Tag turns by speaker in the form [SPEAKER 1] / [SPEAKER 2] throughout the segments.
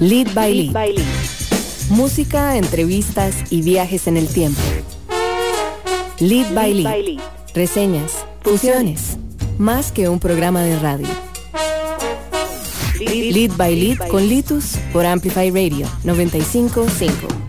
[SPEAKER 1] Lead by Lead. Música, entrevistas y viajes en el tiempo. Lead, by, Lead. Reseñas, fusiones. Más que un programa de radio. Lead by Lead con Litus por Amplify Radio 955.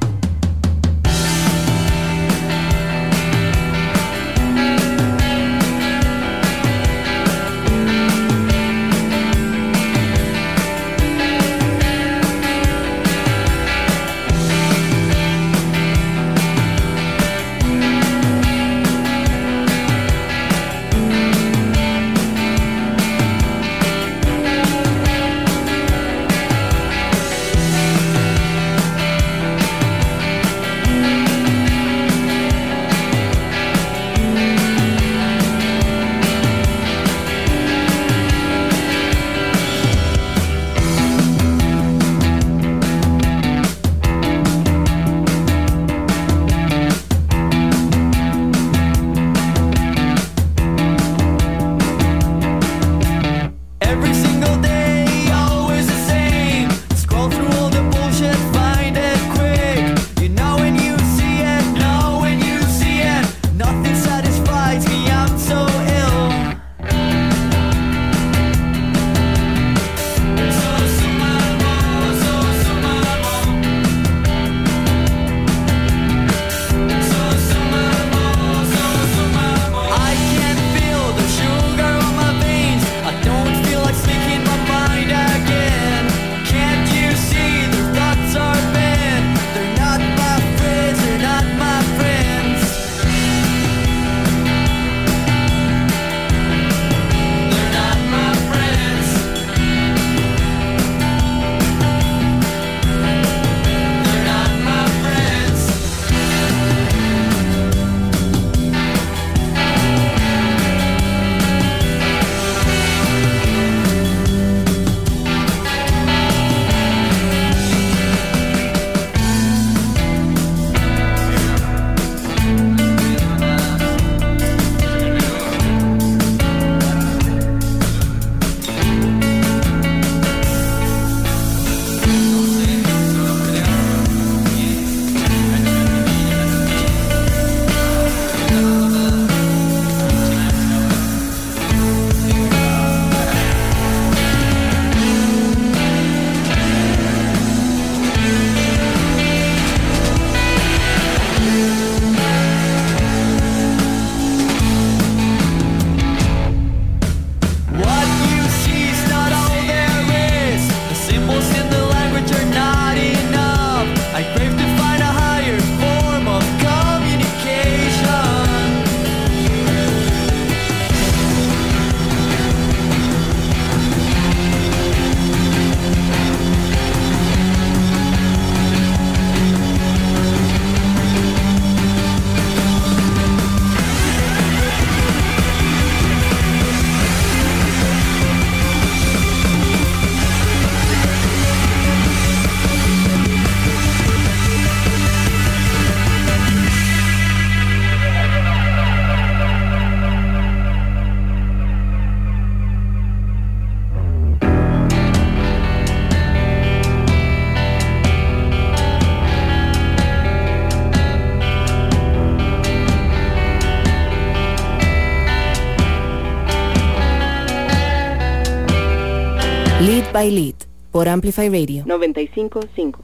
[SPEAKER 1] By Lead por Amplify Radio 955.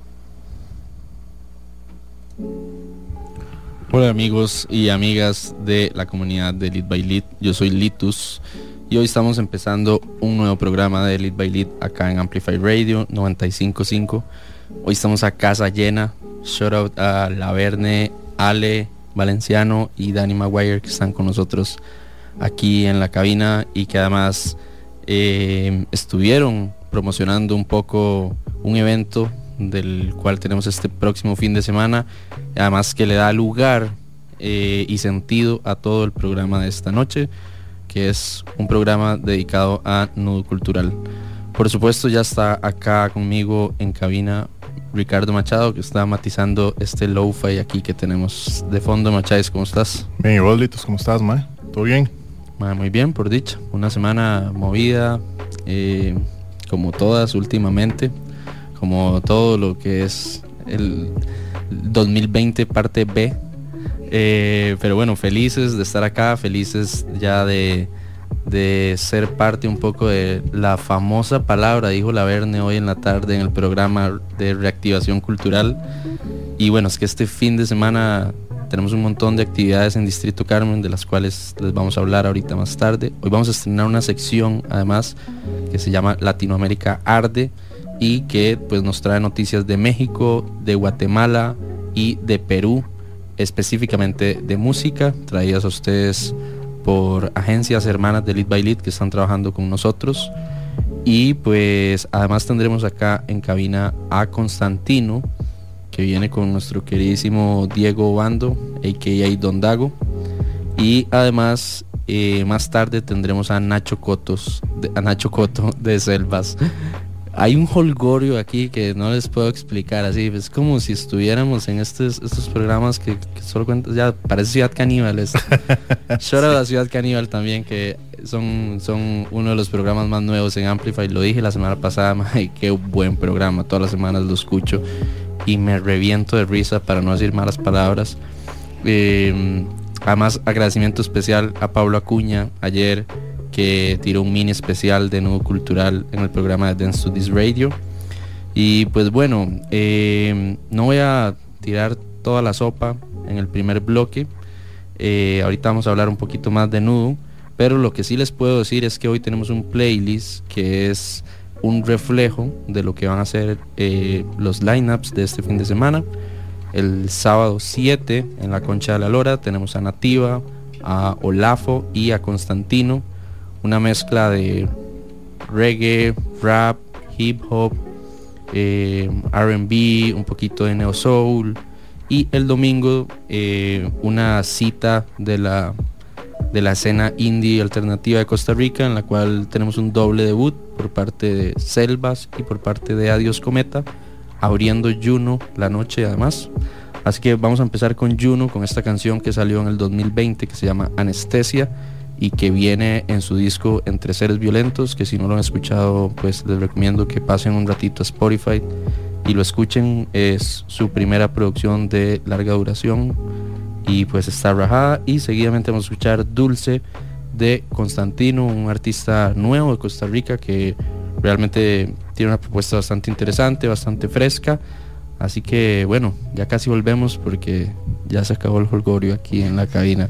[SPEAKER 2] Hola amigos y amigas de la comunidad de Lead by Lead. Yo soy Litus y hoy estamos empezando un nuevo programa de Lead by Lead acá en Amplify Radio 955. Hoy estamos a casa llena. Shout out a Laverne, Ale, Valenciano y Danny Maguire que están con nosotros aquí en la cabina y que además eh, estuvieron promocionando un poco un evento del cual tenemos este próximo fin de semana, además que le da lugar eh, y sentido a todo el programa de esta noche, que es un programa dedicado a Nudo Cultural. Por supuesto ya está acá conmigo en cabina Ricardo Machado, que está matizando este lo-fi aquí que tenemos de fondo. Macháez, ¿cómo estás?
[SPEAKER 3] Bien, igual, ¿cómo estás, Mae? ¿Todo bien?
[SPEAKER 2] muy bien, por dicha. Una semana movida. Eh, como todas últimamente, como todo lo que es el 2020 parte B. Eh, pero bueno, felices de estar acá, felices ya de, de ser parte un poco de la famosa palabra, dijo la Verne hoy en la tarde en el programa de reactivación cultural. Y bueno, es que este fin de semana tenemos un montón de actividades en Distrito Carmen, de las cuales les vamos a hablar ahorita más tarde. Hoy vamos a estrenar una sección, además, que se llama Latinoamérica Arde y que pues nos trae noticias de México, de Guatemala y de Perú, específicamente de música, traídas a ustedes por agencias hermanas de Lead by Lead que están trabajando con nosotros. Y pues además tendremos acá en cabina a Constantino, que viene con nuestro queridísimo Diego Bando, a.k.a. Don Dago. Y además eh, más tarde tendremos a Nacho Cotos, a Nacho Coto de Selvas. Hay un holgorio aquí que no les puedo explicar así, es como si estuviéramos en estos, estos programas que, solo cuentas, ya parece Ciudad Caníbal. Shora la Ciudad Caníbal también, que son, son uno de los programas más nuevos en Amplify. Lo dije la semana pasada, y qué buen programa, todas las semanas lo escucho y me reviento de risa para no decir malas palabras. Eh, además, agradecimiento especial a Pablo Acuña ayer que tiró un mini especial de nuevo cultural en el programa de Dance to This Radio. Y pues bueno, eh, no voy a tirar toda la sopa en el primer bloque. Eh, ahorita vamos a hablar un poquito más de nudo. Pero lo que sí les puedo decir es que hoy tenemos un playlist que es un reflejo de lo que van a ser eh, los lineups de este fin de semana. El sábado 7 en la Concha de la Lora tenemos a Nativa, a Olafo y a Constantino. Una mezcla de reggae, rap, hip hop, eh, RB, un poquito de neo soul. Y el domingo eh, una cita de la de la escena indie alternativa de Costa Rica, en la cual tenemos un doble debut por parte de Selvas y por parte de Adiós Cometa, abriendo Juno la noche además. Así que vamos a empezar con Juno, con esta canción que salió en el 2020 que se llama Anestesia y que viene en su disco Entre Seres Violentos, que si no lo han escuchado, pues les recomiendo que pasen un ratito a Spotify y lo escuchen. Es su primera producción de larga duración y pues está rajada y seguidamente vamos a escuchar Dulce de Constantino, un artista nuevo de Costa Rica que realmente tiene una propuesta bastante interesante, bastante fresca. Así que bueno, ya casi volvemos porque ya se acabó el holgorio aquí en la cabina.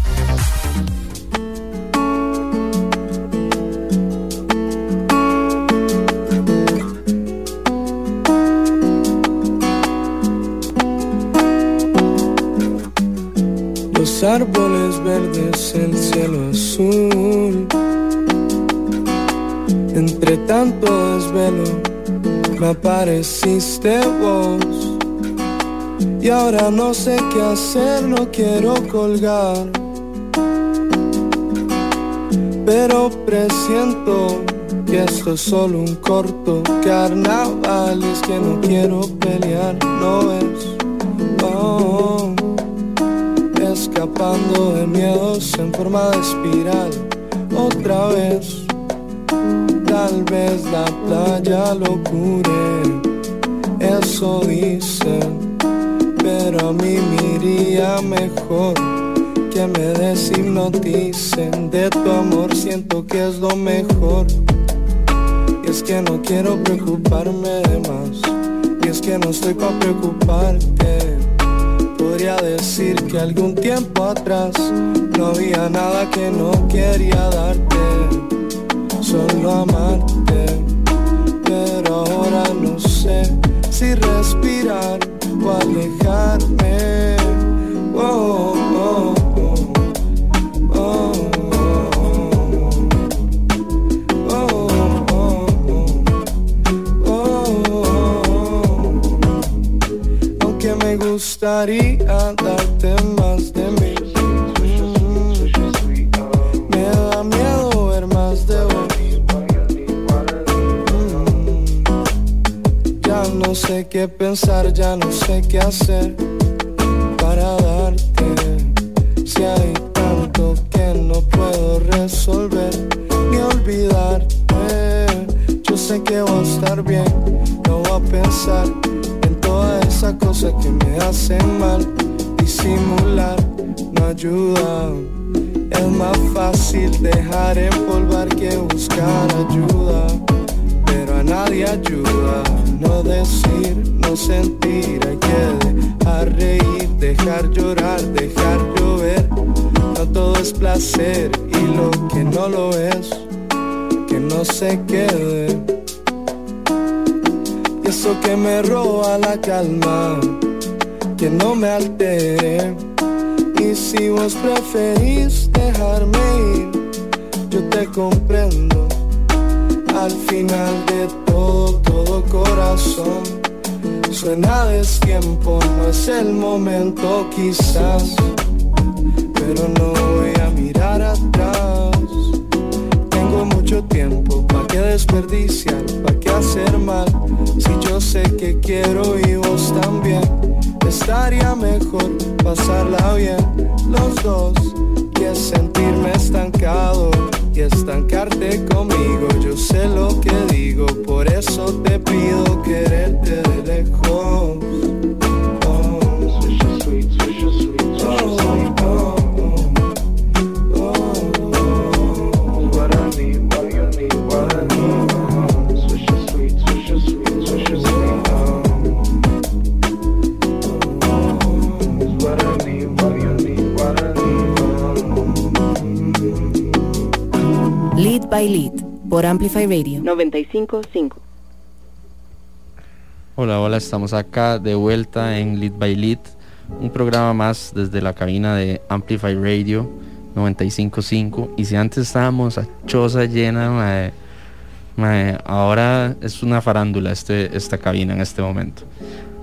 [SPEAKER 4] Apareciste vos. Y ahora no sé qué hacer, no quiero colgar. Pero presiento que esto es solo un corto carnaval. Es que no quiero pelear, no es. Escapando de miedos en forma de espiral. Otra vez Tal vez la playa lo cure, eso dicen, pero a mí me mejor que me deshipnoticen. De tu amor siento que es lo mejor. Y es que no quiero preocuparme más. Y es que no estoy para preocuparte. Podría decir que algún tiempo atrás no había nada que no quería darte solo amarte, pero ahora no sé si respirar o alejarme. Oh, oh, oh, Aunque me gustaría darte más de mí sé qué pensar, ya no sé qué hacer para darte. Si hay tanto que no puedo resolver ni olvidarte. Yo sé que va a estar bien, no voy a pensar en todas esas cosas que me hacen mal. Disimular no ayuda. Es más fácil dejar empolvar que buscar ayuda pero a nadie ayuda. No decir, no sentir, hay que dejar reír, dejar llorar, dejar llover. No todo es placer y lo que no lo es, que no se quede. Y eso que me roba la calma, que no me altere. Y si vos preferís dejarme ir, yo te comprendo al final de corazón. Suena tiempo, no es el momento quizás, pero no voy a mirar atrás. Tengo mucho tiempo, ¿para qué desperdiciar? ¿Para qué hacer mal? Si yo sé que quiero y vos también, estaría mejor pasarla bien los dos que sentirme estancado y estancarte conmigo. Yo sé lo que digo, por eso te pido quererte de lejos.
[SPEAKER 1] Por Amplify Radio
[SPEAKER 5] 955.
[SPEAKER 2] Hola, hola, estamos acá de vuelta en Lead by Lead, un programa más desde la cabina de Amplify Radio 955. Y si antes estábamos a choza llena, ahora es una farándula este, esta cabina en este momento.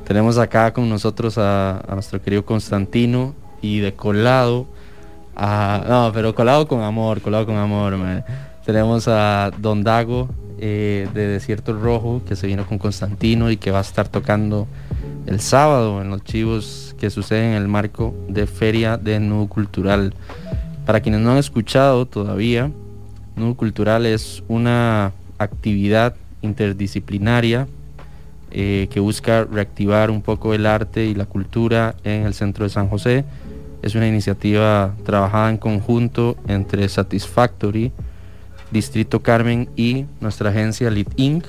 [SPEAKER 2] Tenemos acá con nosotros a, nuestro querido Constantino y de colado. A, no, pero colado con amor, colado con amor, tenemos a Don Dago eh, de Desierto Rojo que se vino con Constantino y que va a estar tocando el sábado en los chivos que suceden en el marco de Feria de Nudo Cultural. Para quienes no han escuchado todavía, Nudo Cultural es una actividad interdisciplinaria eh, que busca reactivar un poco el arte y la cultura en el centro de San José. Es una iniciativa trabajada en conjunto entre Satisfactory, Distrito Carmen y nuestra agencia Lit Inc.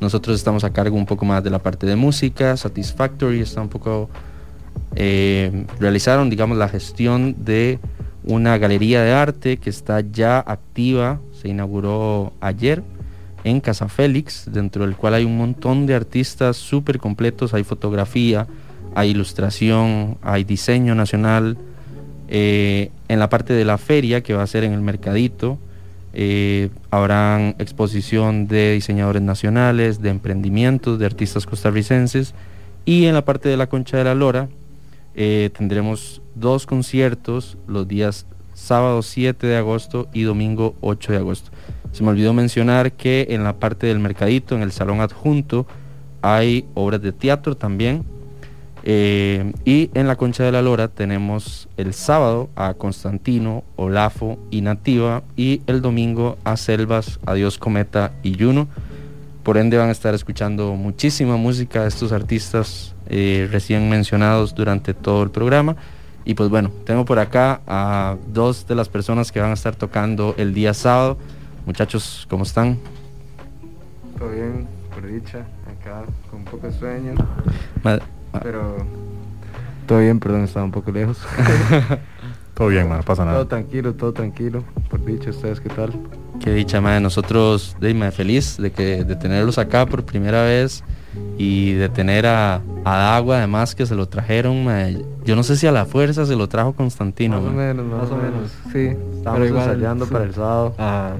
[SPEAKER 2] Nosotros estamos a cargo un poco más de la parte de música, Satisfactory está un poco... Eh, realizaron, digamos, la gestión de una galería de arte que está ya activa, se inauguró ayer en Casa Félix, dentro del cual hay un montón de artistas súper completos, hay fotografía, hay ilustración, hay diseño nacional. Eh, en la parte de la feria, que va a ser en el Mercadito, eh, habrán exposición de diseñadores nacionales, de emprendimientos, de artistas costarricenses. Y en la parte de la Concha de la Lora eh, tendremos dos conciertos los días sábado 7 de agosto y domingo 8 de agosto. Se me olvidó mencionar que en la parte del mercadito, en el salón adjunto, hay obras de teatro también. Eh, y en la Concha de la Lora tenemos el sábado a Constantino, Olafo y Nativa y el domingo a Selvas, Adiós Cometa y Juno. Por ende van a estar escuchando muchísima música de estos artistas eh, recién mencionados durante todo el programa. Y pues bueno, tengo por acá a dos de las personas que van a estar tocando el día sábado. Muchachos, ¿cómo están?
[SPEAKER 5] Todo bien, por dicha, acá con poco sueño.
[SPEAKER 2] Ma-
[SPEAKER 5] Pero todo bien, perdón, estaba un poco lejos.
[SPEAKER 3] Todo bien, man, no pasa
[SPEAKER 5] todo
[SPEAKER 3] nada.
[SPEAKER 5] tranquilo, todo tranquilo. Por dicha, ¿ustedes qué tal?
[SPEAKER 2] Qué dicha, madre. Nosotros, de, feliz de, que, de tenerlos acá por primera vez y de tener a, a Dagua, además, que se lo trajeron. mae. Yo no sé si a la fuerza se lo trajo Constantino.
[SPEAKER 5] más o menos, más, o menos. Sí, estábamos
[SPEAKER 6] Pero igual,
[SPEAKER 5] ensayando
[SPEAKER 6] sí.
[SPEAKER 5] para el sábado
[SPEAKER 6] Ah,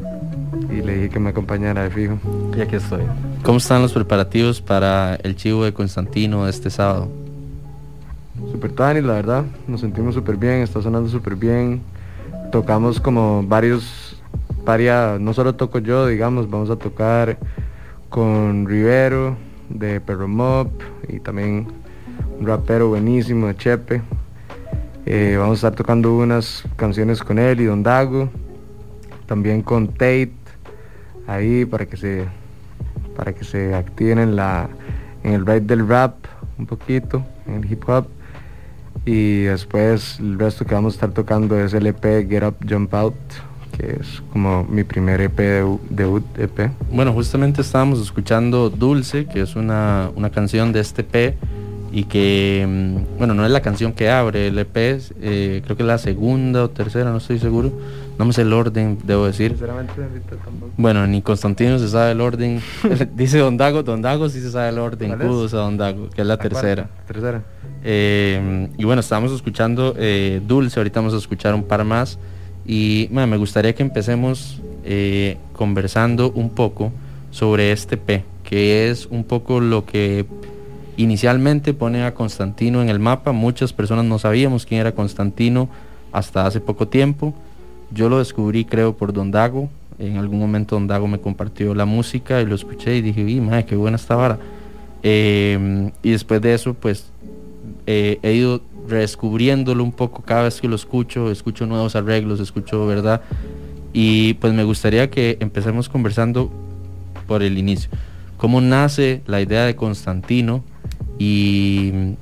[SPEAKER 5] y le dije que me acompañara de fijo.
[SPEAKER 6] y aquí estoy.
[SPEAKER 2] ¿Cómo están los preparativos para el chivo de Constantino este sábado?
[SPEAKER 5] Super Tani, la verdad, nos sentimos súper bien, está sonando súper bien. Tocamos como varios, varias, no solo toco yo, digamos, vamos a tocar con Rivero de Perro Mob y también un rapero buenísimo de Chepe. Eh, vamos a estar tocando unas canciones con él y Don Dago, también con Tate, ahí para que se, para que se activen en la, en el ride del rap un poquito, en el hip hop. Y después el resto que vamos a estar tocando es el EP Get Up Jump Out, que es como mi primer EP de, debut EP.
[SPEAKER 2] Bueno, justamente estábamos escuchando Dulce, que es una, una canción de este EP y que, mm, bueno, no es la canción que abre el EP, es, eh, creo que es la segunda o tercera, no estoy seguro. No me sé el orden, debo decir.
[SPEAKER 5] Sinceramente, tampoco.
[SPEAKER 2] Bueno, ni Constantino se sabe el orden. Dice Don Dago, Don Dago sí se sabe el orden. Kudos a Don Dago, que es la tercera.
[SPEAKER 5] cuarta, Tercera.
[SPEAKER 2] Eh, y bueno, estábamos escuchando eh, Dulce, ahorita vamos a escuchar un par más. Y me gustaría que empecemos eh, conversando un poco sobre este P, que es un poco lo que inicialmente pone a Constantino en el mapa. Muchas personas no sabíamos quién era Constantino hasta hace poco tiempo. Yo lo descubrí creo por Don Dago. En algún momento Don Dago me compartió la música y lo escuché y dije, ¡y madre, qué buena esta vara! Eh, y después de eso, pues eh, he ido redescubriéndolo un poco cada vez que lo escucho, escucho nuevos arreglos, escucho verdad. Y pues me gustaría que empecemos conversando por el inicio. ¿Cómo nace la idea de Constantino y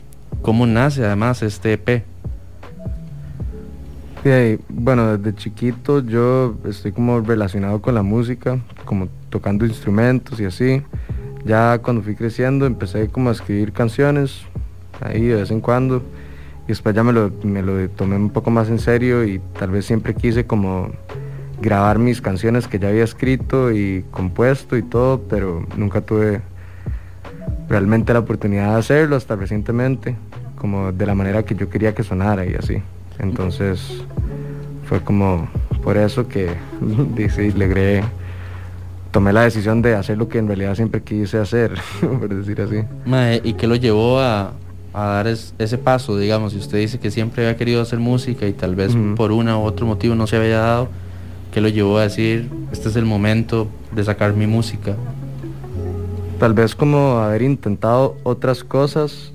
[SPEAKER 2] cómo nace además este EP?
[SPEAKER 5] Bueno, desde chiquito yo estoy como relacionado con la música, como tocando instrumentos y así. Ya cuando fui creciendo empecé como a escribir canciones, ahí de vez en cuando. Y después ya me lo, me lo tomé un poco más en serio y tal vez siempre quise como grabar mis canciones que ya había escrito y compuesto y todo, pero nunca tuve realmente la oportunidad de hacerlo hasta recientemente, como de la manera que yo quería que sonara y así. Entonces fue como por eso que dice, logré, tomé la decisión de hacer lo que en realidad siempre quise hacer, por decir así.
[SPEAKER 2] ¿Y qué lo llevó a, a dar es- ese paso? Digamos, si usted dice que siempre había querido hacer música y tal vez por una u otro motivo no se había dado, ¿qué lo llevó a decir, este es el momento de sacar mi música?
[SPEAKER 5] Tal vez como haber intentado otras cosas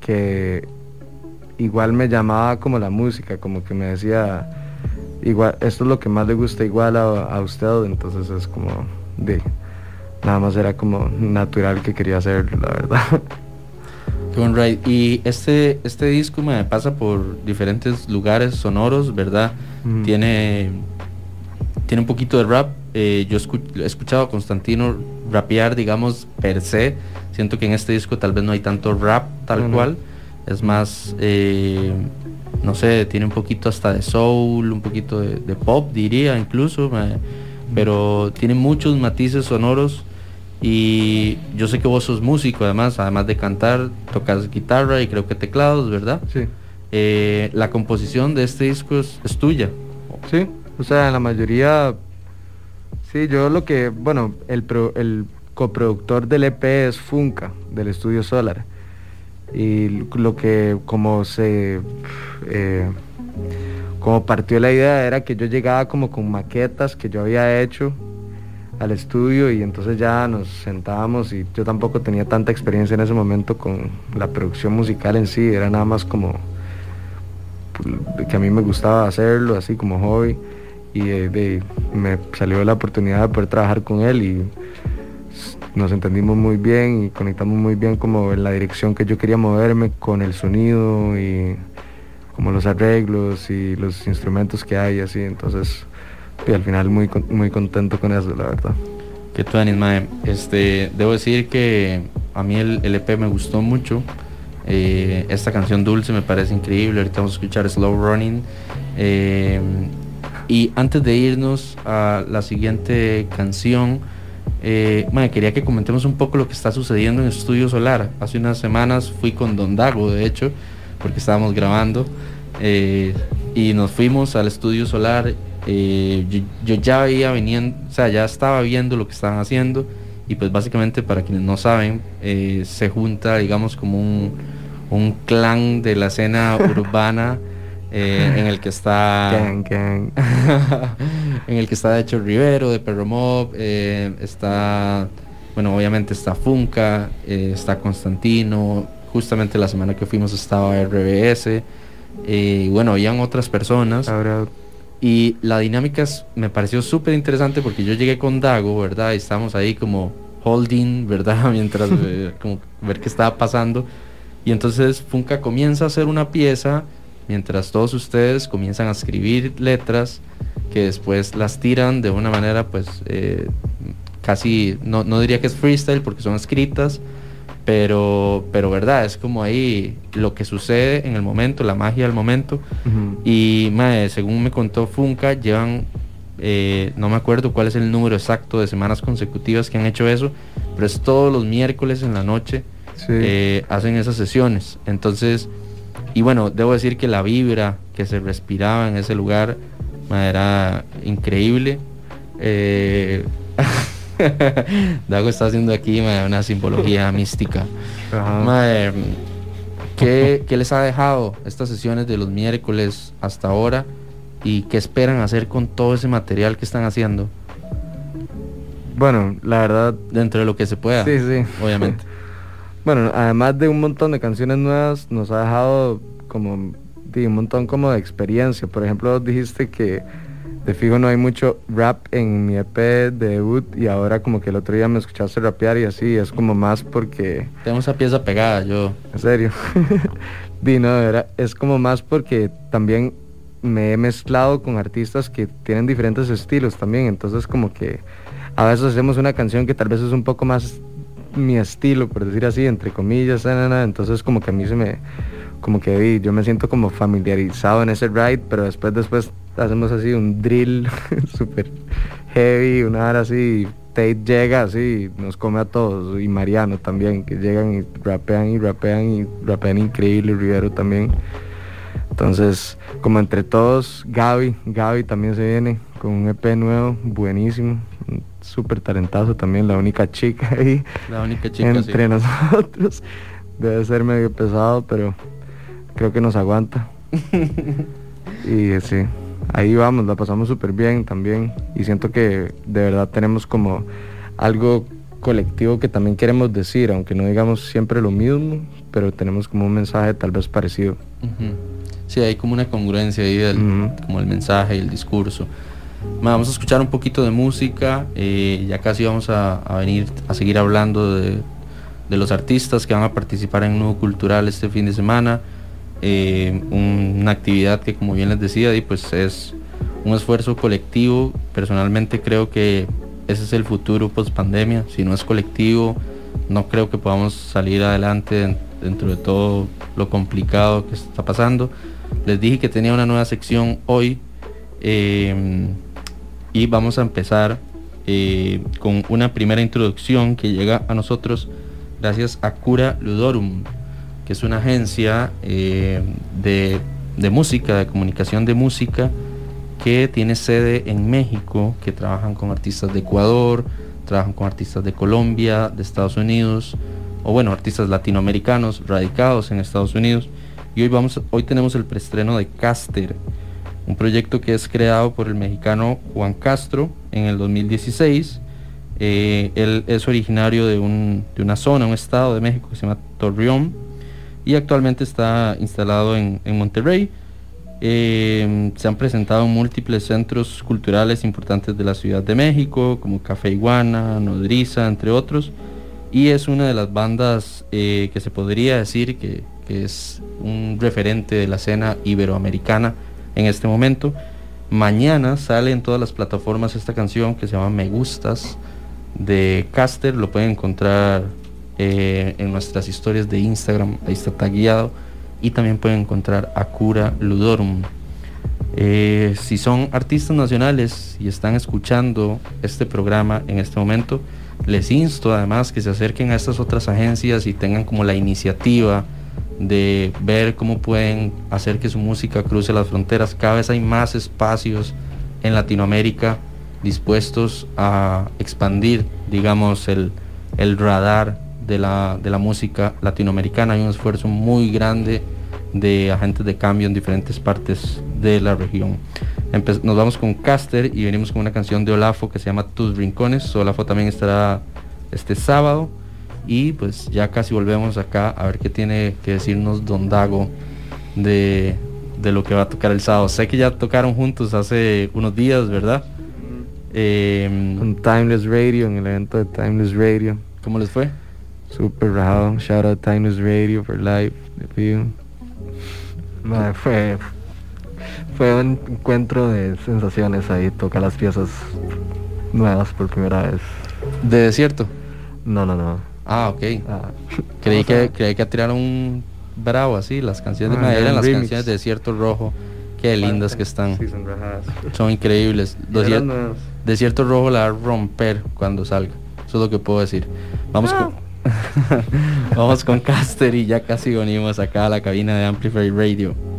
[SPEAKER 5] que igual me llamaba como la música, como que me decía, igual, esto es lo que más le gusta igual a, a usted, entonces es como de, nada más era como natural que quería hacerlo, la verdad.
[SPEAKER 2] Ride. Y este, este disco me pasa por diferentes lugares sonoros, ¿verdad? Tiene, tiene un poquito de rap. Eh, yo escu- he escuchado a Constantino rapear, digamos, per se. Siento que en este disco tal vez no hay tanto rap tal cual. Es más, eh, no sé, tiene un poquito hasta de soul, un poquito de, de pop, diría incluso. me- pero tiene muchos matices sonoros. Y yo sé que vos sos músico, además, además de cantar, tocas guitarra y creo que teclados, ¿verdad?
[SPEAKER 5] Sí.
[SPEAKER 2] Eh, la composición de este disco es, es tuya.
[SPEAKER 5] Sí, o sea, la mayoría, sí, yo lo que, bueno, el, pro- el coproductor del EP es Funka, del estudio Solar. Y lo que, como se, eh, como partió la idea era que yo llegaba como con maquetas que yo había hecho al estudio y entonces ya nos sentábamos y yo tampoco tenía tanta experiencia en ese momento con la producción musical en sí, era nada más como que a mí me gustaba hacerlo así como hobby y de- me salió la oportunidad de poder trabajar con él y nos entendimos muy bien y conectamos muy bien como en la dirección que yo quería moverme con el sonido y como los arreglos y los instrumentos que hay así entonces y al final muy muy contento con eso la verdad
[SPEAKER 2] Que tú, Mae. Este, debo decir que a mí el, el EP me gustó mucho. Eh, esta canción Dulce me parece increíble. Ahorita vamos a escuchar Slow Running. Eh, y antes de irnos a la siguiente canción, eh, quería que comentemos un poco lo que está sucediendo en Estudio Solar. Hace unas semanas fui con Don Dago, de hecho, porque estábamos grabando. eh, y nos fuimos al Estudio Solar. Eh, yo, yo ya veía viniendo, o sea, ya estaba viendo lo que estaban haciendo. Y pues básicamente, para quienes no saben, eh, se junta, digamos, como un, un clan de la escena urbana eh, en el que está
[SPEAKER 5] Gang, gang.
[SPEAKER 2] en el que está de hecho Rivero de Perro Mob, está, bueno, obviamente está Funka, está Constantino, justamente la semana que fuimos estaba RBS, y bueno, habían otras personas.
[SPEAKER 5] Ahora
[SPEAKER 2] Y la dinámica es- me pareció súper interesante porque yo llegué con Dago, ¿verdad? Y estábamos ahí como holding, ¿verdad? Mientras eh, como ver qué estaba pasando. Y entonces Funka comienza a hacer una pieza mientras todos ustedes comienzan a escribir letras que después las tiran de una manera pues eh, casi, no, no diría que es freestyle porque son escritas, pero, pero verdad, es como ahí lo que sucede en el momento, la magia del momento. Y mae, según me contó Funka, llevan, eh, no me acuerdo cuál es el número exacto de semanas consecutivas que han hecho eso, pero es todos los miércoles en la noche
[SPEAKER 5] Sí.
[SPEAKER 2] eh, hacen esas sesiones. Entonces, y bueno, debo decir que la vibra que se respiraba en ese lugar mae, era increíble. Eh, Dago está haciendo aquí una simbología mística. Mae, ¿qué, qué les ha dejado estas sesiones de los miércoles hasta ahora? ¿Y qué esperan hacer con todo ese material que están haciendo?
[SPEAKER 5] Bueno, la verdad,
[SPEAKER 2] Dentro de lo que se pueda.
[SPEAKER 5] sí, sí.
[SPEAKER 2] Obviamente.
[SPEAKER 5] Bueno, además de un montón de canciones nuevas, nos ha dejado como un montón como de experiencia. Por ejemplo, dijiste que de fijo no hay mucho rap en mi EP de debut y ahora como que el otro día me escuchaste rapear y así, es como más porque,
[SPEAKER 2] Tengo esa pieza pegada, yo.
[SPEAKER 5] en serio, di, no, de verdad, es como más porque también me he mezclado con artistas que tienen diferentes estilos también, entonces como que a veces hacemos una canción que tal vez es un poco más mi estilo, por decir así, entre comillas, na, na, na, entonces como que a mí se me, como que yo me siento como familiarizado en ese ride, pero después, después hacemos así un drill súper heavy, una hora así, Tate llega así, nos come a todos, y Mariano también, que llegan y rapean y rapean y rapean increíble, Rivero también. Entonces, como entre todos, Gaby, Gaby también se viene con un EP nuevo, buenísimo, súper talentazo también, la única chica ahí
[SPEAKER 2] La única chica.
[SPEAKER 5] entre
[SPEAKER 2] sí.
[SPEAKER 5] nosotros. Debe ser medio pesado, pero creo que nos aguanta. y eh, sí, ahí vamos, la pasamos súper bien también. Y siento que de verdad tenemos como algo colectivo que también queremos decir, aunque no digamos siempre lo mismo, pero tenemos como un mensaje tal vez parecido.
[SPEAKER 2] Sí, hay como una congruencia ahí del como el mensaje y el discurso. Vamos a escuchar un poquito de música, eh, ya casi vamos a, venir a seguir hablando de, los artistas que van a participar en Nudo Cultural este fin de semana. Eh, una actividad que como bien les decía, pues es un esfuerzo colectivo. Personalmente creo que ese es el futuro post pandemia. Si no es colectivo, no creo que podamos salir adelante dentro de todo lo complicado que está pasando. Les dije que tenía una nueva sección hoy. Eh, y vamos a empezar eh, con una primera introducción que llega a nosotros gracias a Cura Ludorum, que es una agencia eh, de, de, música, de comunicación de música, que tiene sede en México, que trabajan con artistas de Ecuador, trabajan con artistas de Colombia, de Estados Unidos, o bueno, artistas latinoamericanos radicados en Estados Unidos. Y hoy, vamos, hoy tenemos el preestreno de Caster, un proyecto que es creado por el mexicano Juan Castro en el 2016. Eh, él es originario de, una zona, un estado de México que se llama Torreón y actualmente está instalado en, Monterrey. Eh, se han presentado múltiples centros culturales importantes de la Ciudad de México, como Café Iguana, Nodriza, entre otros. Y es una de las bandas eh, que se podría decir que, que es un referente de la escena iberoamericana en este momento. Mañana sale en todas las plataformas esta canción que se llama Me Gustas de Caster. Lo pueden encontrar eh, en nuestras historias de Instagram. Ahí está tagueado. Y también pueden encontrar Acura Ludorum. Eh, si son artistas nacionales y están escuchando este programa en este momento, les insto además que se acerquen a estas otras agencias y tengan como la iniciativa de ver cómo pueden hacer que su música cruce las fronteras. Cada vez hay más espacios en Latinoamérica dispuestos a expandir, digamos, el, radar de la, de la, música latinoamericana. Hay un esfuerzo muy grande de agentes de cambio en diferentes partes de la región. nos vamos con Caster y venimos con una canción de Olafo que se llama Tus Rincones. Olafo también estará este sábado. Y pues ya casi volvemos acá a ver qué tiene que decirnos Don Dago de, lo que va a tocar el sábado. Sé que ya tocaron juntos hace unos días, ¿verdad?
[SPEAKER 5] Eh, Timeless Radio, en el evento de Timeless Radio.
[SPEAKER 2] ¿Cómo les fue?
[SPEAKER 5] Super rajado. Shout out Timeless Radio for life. fue, fue un encuentro de sensaciones ahí, tocar las piezas nuevas por primera vez.
[SPEAKER 2] ¿De desierto?
[SPEAKER 5] No, no, no.
[SPEAKER 2] Ah, ok. Ah, creí, que, creí que tiraron un bravo así, las canciones de ah, Madera, las canciones de Desierto Rojo. Qué lindas que están. son, increíbles. Desierto, Rojo la va a romper cuando salga. Eso es lo que puedo decir. Vamos con... Vamos con Caster y ya casi venimos acá a la cabina de Amplify Radio.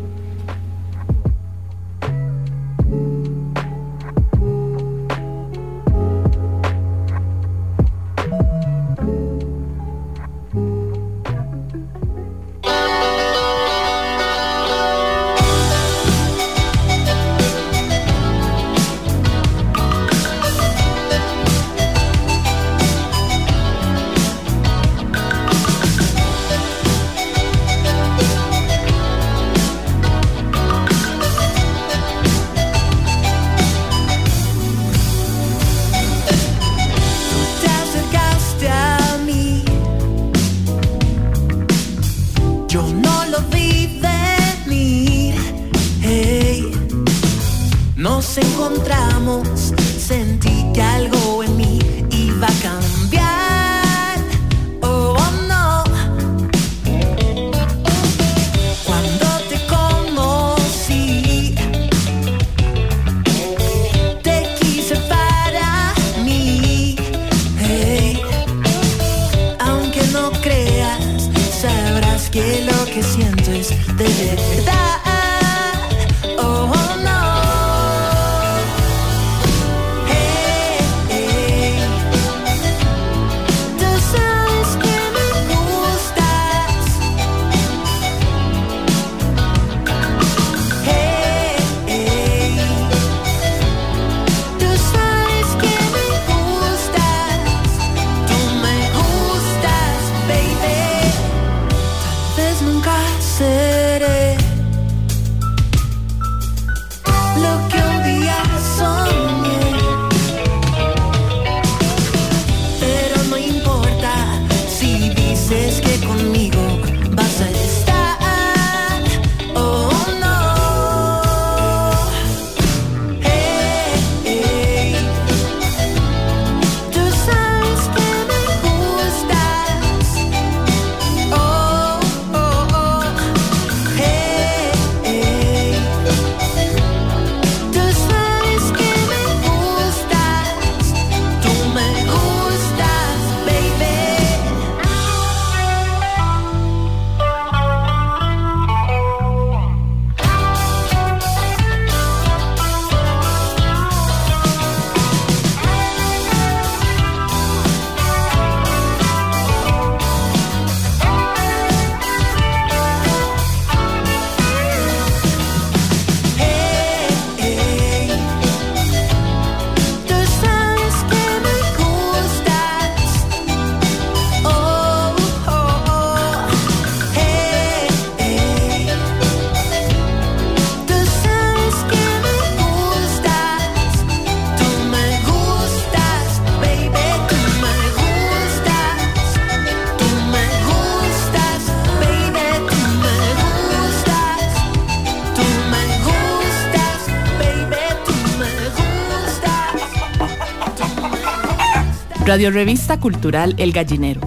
[SPEAKER 6] Radio Revista Cultural El Gallinero.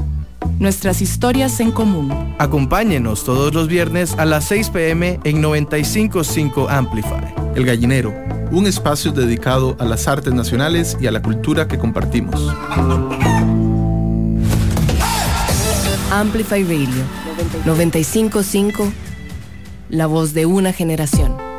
[SPEAKER 6] Nuestras historias en común.
[SPEAKER 7] Acompáñenos todos los viernes a las 6 pm en 955 Amplify.
[SPEAKER 8] El Gallinero, un espacio dedicado a las artes nacionales y a la cultura que compartimos.
[SPEAKER 1] Amplify Radio 955, la voz de una generación.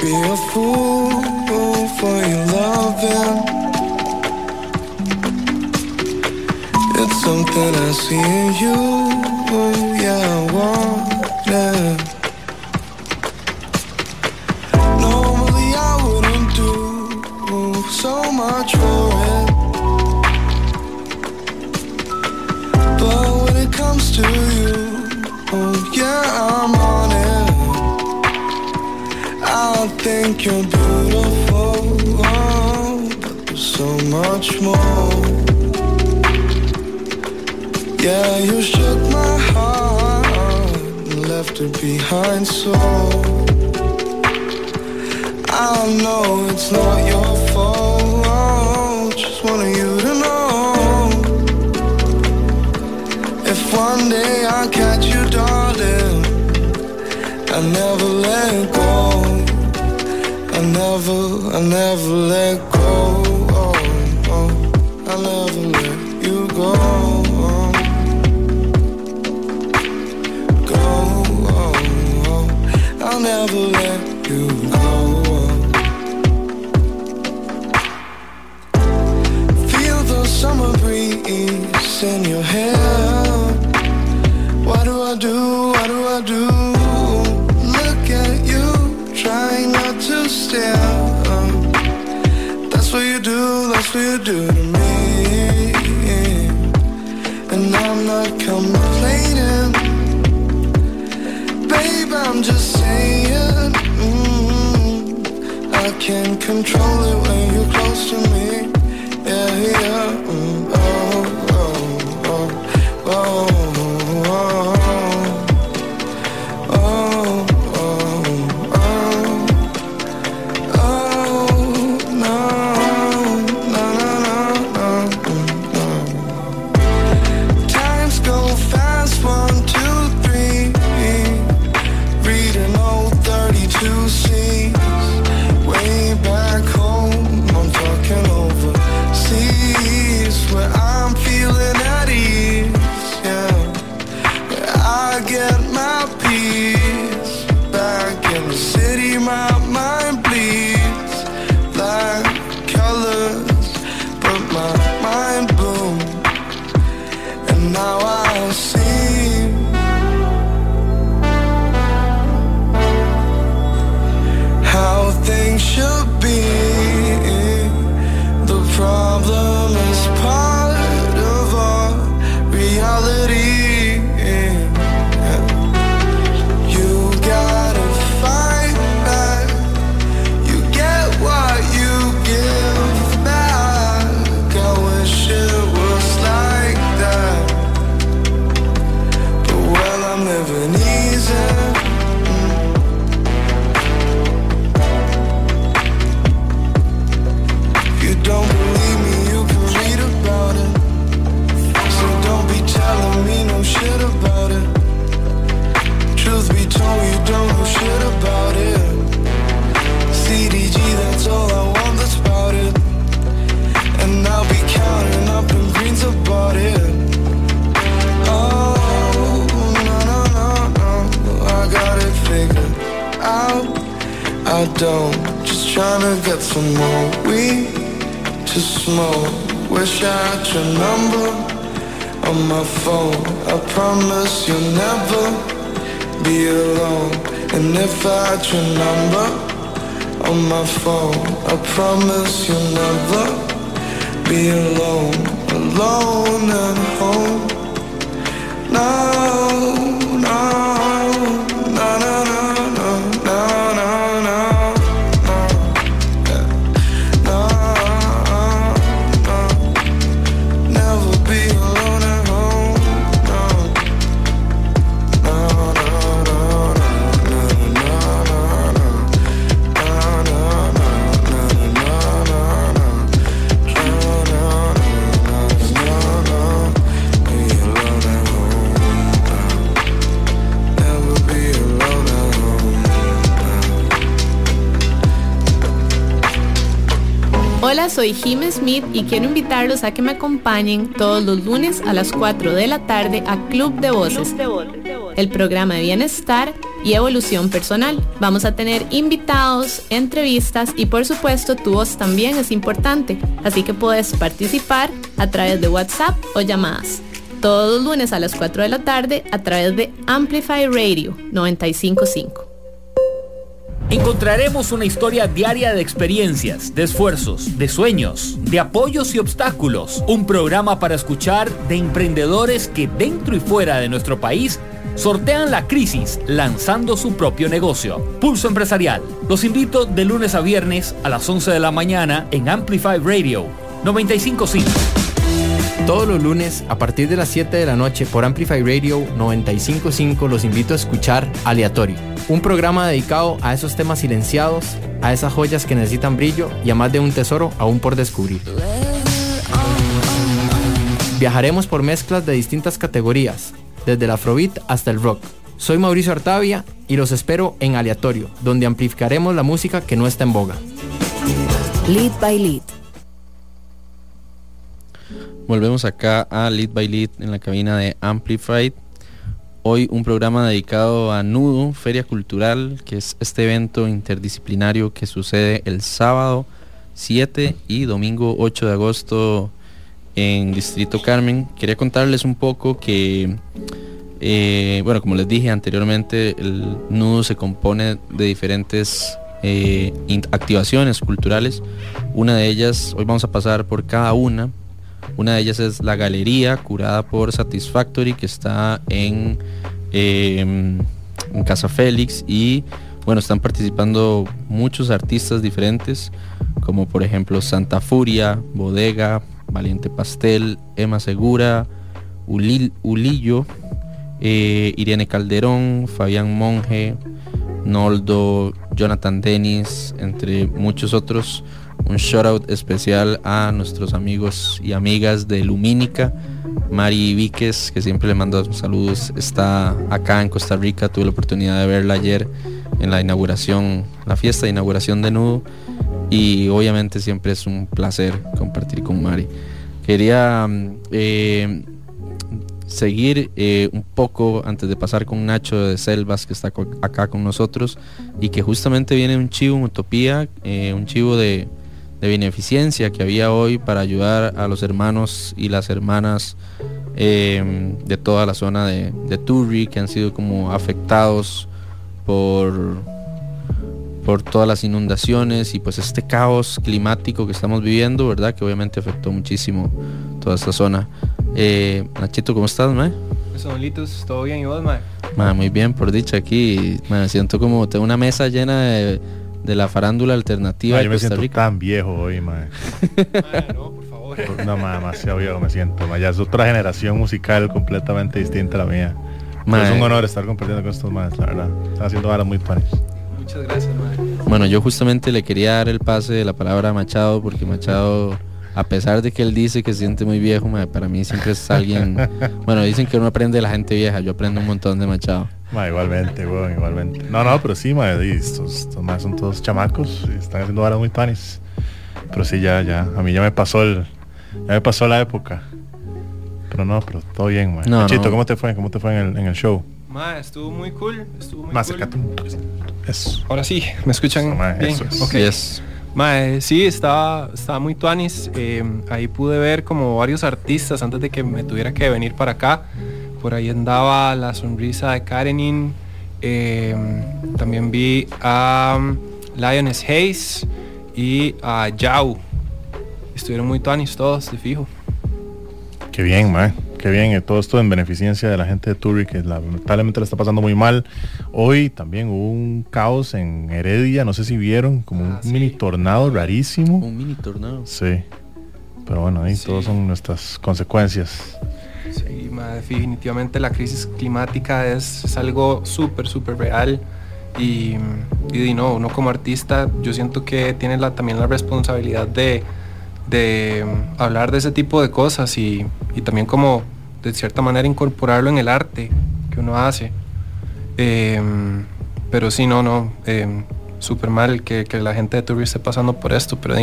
[SPEAKER 4] be a fool for your loving. It's something I see in you, yeah, I want. Much more. Yeah, you shook my heart and left it behind so. I know it's not your fault, just wanted you to know. If one day I catch you, darling, I never let go. I never, I never let promise you'll never be alone. And if I had your number on my phone, I promise you'll never be alone. Alone at home.
[SPEAKER 6] Soy Jim Smith y quiero invitarlos a que me acompañen todos los lunes a las 4 de la tarde a Club de Voces, el programa de bienestar y evolución personal. Vamos a tener invitados, entrevistas y por supuesto tu voz también es importante, así que puedes participar a través de WhatsApp o llamadas. Todos los lunes a las 4 de la tarde a través de Amplify Radio 955.
[SPEAKER 9] Encontraremos una historia diaria de experiencias, de esfuerzos, de sueños, de apoyos y obstáculos. Un programa para escuchar de emprendedores que dentro y fuera de nuestro país sortean la crisis lanzando su propio negocio. Pulso Empresarial. Los invito de lunes a viernes a las 11 de la mañana en Amplify Radio 955.
[SPEAKER 10] Todos los lunes a partir de las 7 de la noche por Amplify Radio 955 los invito a escuchar Aleatorio, un programa dedicado a esos temas silenciados, a esas joyas que necesitan brillo y a más de un tesoro aún por descubrir. Viajaremos por mezclas de distintas categorías, desde el afrobeat hasta el rock. Soy Mauricio Artavia y los espero en Aleatorio, donde amplificaremos la música que no está en boga.
[SPEAKER 1] Lead by Lead.
[SPEAKER 2] Volvemos acá a Lead by Lead en la cabina de Amplified. Hoy un programa dedicado a Nudo, Feria Cultural, que es este evento interdisciplinario que sucede el sábado 7 y domingo 8 de agosto en Distrito Carmen. Quería contarles un poco que, eh, bueno, como les dije anteriormente, el nudo se compone de diferentes eh, activaciones culturales. Una de ellas, hoy vamos a pasar por cada una. Una de ellas es la galería curada por Satisfactory que está en, em, en Casa Félix y bueno, están participando muchos artistas diferentes como por ejemplo Santa Furia, Bodega, Valiente Pastel, Emma Segura, Ulillo, eh, Irene Calderón, Fabián Monge, Noldo, Jonathan Dennis, entre muchos otros. Un shout out especial a nuestros amigos y amigas de Lumínica. Mari Víquez, que siempre le mando saludos, está acá en Costa Rica. Tuve la oportunidad de verla ayer en la inauguración, la fiesta de inauguración de Nudo y obviamente siempre es un placer compartir con Mari. Quería mm, eh, seguir eh, un poco antes de pasar con Nacho de Selvas que está acá con nosotros y que justamente viene un chivo, en Utopía, eh, un chivo de, beneficencia que había hoy para ayudar a los hermanos y las hermanas de toda la zona de, de Turri que han sido como afectados por por todas las inundaciones y pues este caos climático que estamos viviendo, ¿verdad? Que obviamente afectó muchísimo toda esta zona. Eh, Nachito, ¿cómo estás, mae?
[SPEAKER 11] Solitos, todo bien y vos, mae.
[SPEAKER 2] muy bien, por dicha aquí. Me siento como tengo una mesa llena de, la farándula alternativa.
[SPEAKER 3] yo me siento tan viejo hoy, mae. no, por favor. No, mae, demasiado viejo me siento. Mae. Ya es otra generación musical completamente distinta a la mía. es un honor estar compartiendo con estos más, la verdad. Están haciendo varas muy panes.
[SPEAKER 11] Muchas gracias,
[SPEAKER 2] Bueno, yo justamente le quería dar el pase de la palabra a Machado porque Machado, a pesar de que él dice que se siente muy viejo, para mí siempre es alguien... bueno, dicen que uno aprende de la gente vieja, yo aprendo un montón de Machado.
[SPEAKER 3] Igualmente, bueno, igualmente. No, no, pero sí, ma, estos, más son todos chamacos, están haciendo varas muy panis. Pero sí, ya, ya, a mí ya me pasó el... Ya me pasó la época. Pero no, pero todo bien, ma. Machito, ¿cómo te fue? ¿Cómo te fue en el, en el show?
[SPEAKER 11] Ma, estuvo muy cool, estuvo muy
[SPEAKER 3] Más
[SPEAKER 11] cool.
[SPEAKER 3] Eso.
[SPEAKER 11] Ahora sí, ¿me escuchan bien?
[SPEAKER 3] es.
[SPEAKER 11] Okay. sí, estaba, estaba muy tuanis. Eh, ahí pude ver como varios artistas antes de que me tuviera que venir para acá. Por ahí andaba la sonrisa de Karenin. Eh, también vi a um, Lioness Hayes y a Yao. Estuvieron muy tuanis todos, de fijo.
[SPEAKER 3] Qué bien, man. Qué bien, eh, todo esto en beneficencia de la gente de Turi que lamentablemente le está pasando muy mal. Hoy también hubo un caos en Heredia, no sé si vieron, como un ah, mini tornado rarísimo.
[SPEAKER 2] Un mini tornado.
[SPEAKER 3] Sí. Pero bueno, ahí todos son nuestras consecuencias.
[SPEAKER 11] Sí, definitivamente la crisis climática es, algo súper, súper real. Y, y, no, uno como artista, yo siento que tiene la, también la responsabilidad de de hablar de ese tipo de cosas y, también como de cierta manera incorporarlo en el arte que uno hace. Em, pero sí, no, no, eh, súper mal que, la gente de esté pasando por esto, pero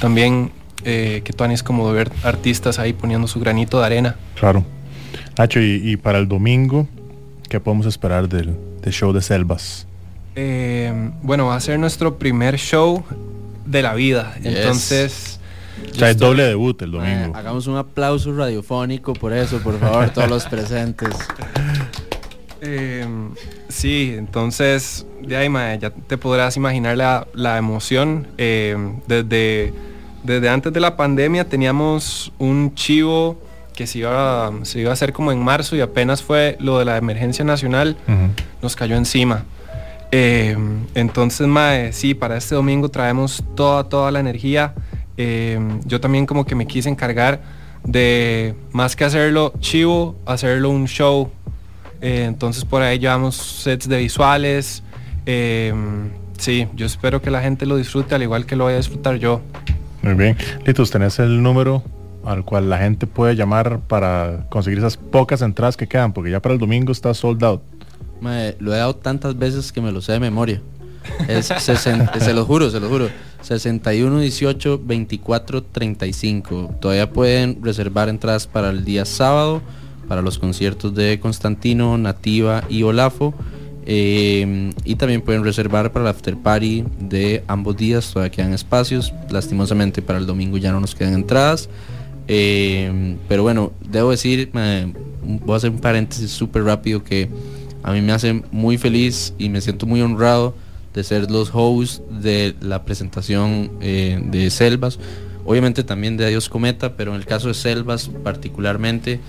[SPEAKER 11] también eh, que tú es como de ver artistas ahí poniendo su granito de arena.
[SPEAKER 3] Claro. Nacho, y, para el domingo, ¿qué podemos esperar del, show de Selvas?
[SPEAKER 11] Em, bueno, va a ser nuestro primer show de la vida. Entonces,
[SPEAKER 3] ya es doble debut el domingo.
[SPEAKER 2] hagamos un aplauso radiofónico por eso, por favor, todos los presentes.
[SPEAKER 11] Eh, sí, entonces, de ahí, ya te podrás imaginar la, emoción. Eh, desde, desde antes de la pandemia teníamos un chivo que se iba, se iba a hacer como en marzo y apenas fue lo de la emergencia nacional, nos cayó encima. Eh, entonces, mae, sí, para este domingo traemos toda, toda la energía. Eh, yo también como que me quise encargar de, más que hacerlo chivo, hacerlo un show. Eh, entonces por ahí llevamos sets de visuales. sí, yo espero que la gente lo disfrute al igual que lo voy a disfrutar yo.
[SPEAKER 3] Muy bien. Litos, ¿tenés el número al cual la gente puede llamar para conseguir esas pocas entradas que quedan? Porque ya para el domingo está sold out
[SPEAKER 2] lo he dado tantas veces que me lo sé de memoria. Es se lo juro, se lo juro. 61 18 24 35. Todavía pueden reservar entradas para el día sábado, para los conciertos de Constantino, Nativa y Olafo. Eh, y también pueden reservar para el after party de ambos días, todavía quedan espacios. Lastimosamente para el domingo ya no nos quedan entradas. Eh, pero bueno, debo decir, voy a hacer un paréntesis súper rápido que a mí me hace muy feliz y me siento muy honrado de ser los hosts de la presentación eh, de Selvas. Obviamente también de Adiós Cometa, pero en el caso de Selvas particularmente,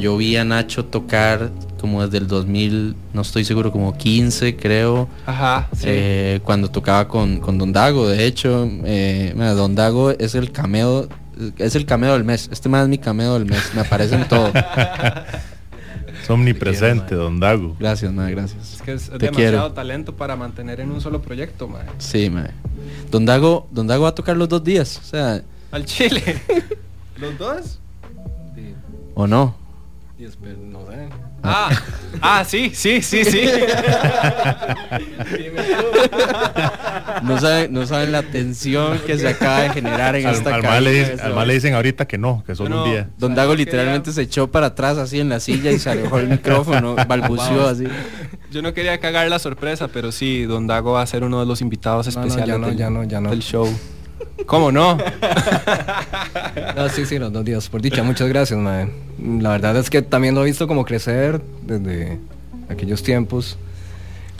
[SPEAKER 2] yo vi a Nacho tocar como desde el 2000, no estoy seguro, como 15 creo.
[SPEAKER 11] Ajá,
[SPEAKER 2] eh, cuando tocaba con, con Don Dago, de hecho, eh, Don Dago es el cameo, es el cameo del mes. Este más es mi cameo del mes, me aparece en todo.
[SPEAKER 3] Es omnipresente, don Dago.
[SPEAKER 2] Gracias, madre, gracias.
[SPEAKER 11] Es que es, demasiado talento para mantener en un solo proyecto, madre.
[SPEAKER 2] Sí, madre. Don Dago, don Dago va a tocar los dos días, o sea...
[SPEAKER 11] Al Chile. ¿Los dos?
[SPEAKER 2] ¿O no?
[SPEAKER 11] no sé. Ah, ah, sí, sí, sí, sí.
[SPEAKER 2] no, saben, no saben la tensión que se acaba de generar en esta
[SPEAKER 3] casa. Al le dicen ahorita que no, que solo un día.
[SPEAKER 2] Don Dago literalmente se echó para atrás así en la silla y se alejó el micrófono, balbuceó así.
[SPEAKER 11] Yo no quería cagar la sorpresa, pero sí, Don Dago va a ser uno de los invitados especiales
[SPEAKER 12] ya no, ya no.
[SPEAKER 11] del show. ¿Cómo no?
[SPEAKER 12] no? Sí, sí, los dos días. Por dicha, muchas gracias, mae. La verdad es que también lo he visto como crecer desde aquellos tiempos.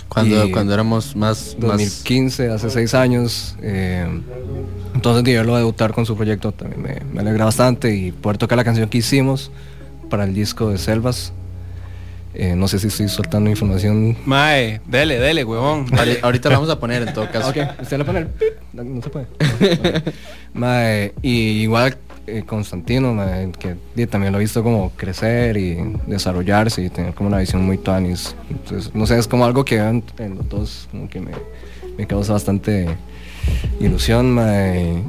[SPEAKER 2] Cuando, cuando éramos más...
[SPEAKER 12] 2015, hace seis años. Eh, entonces, de verlo debutar con su proyecto también me, me, alegra bastante y poder tocar la canción que hicimos para el disco de Selvas. Eh, no sé si estoy soltando información.
[SPEAKER 11] Mae, dele, dele, huevón.
[SPEAKER 2] Ahorita lo vamos a poner en todo caso.
[SPEAKER 12] Ok, usted lo pone no, se puede. mae, y igual eh, Constantino, que también lo he visto como crecer y desarrollarse y tener como una visión muy tanis. Entonces, no sé, es como algo que en, los dos como que me, me causa bastante ilusión,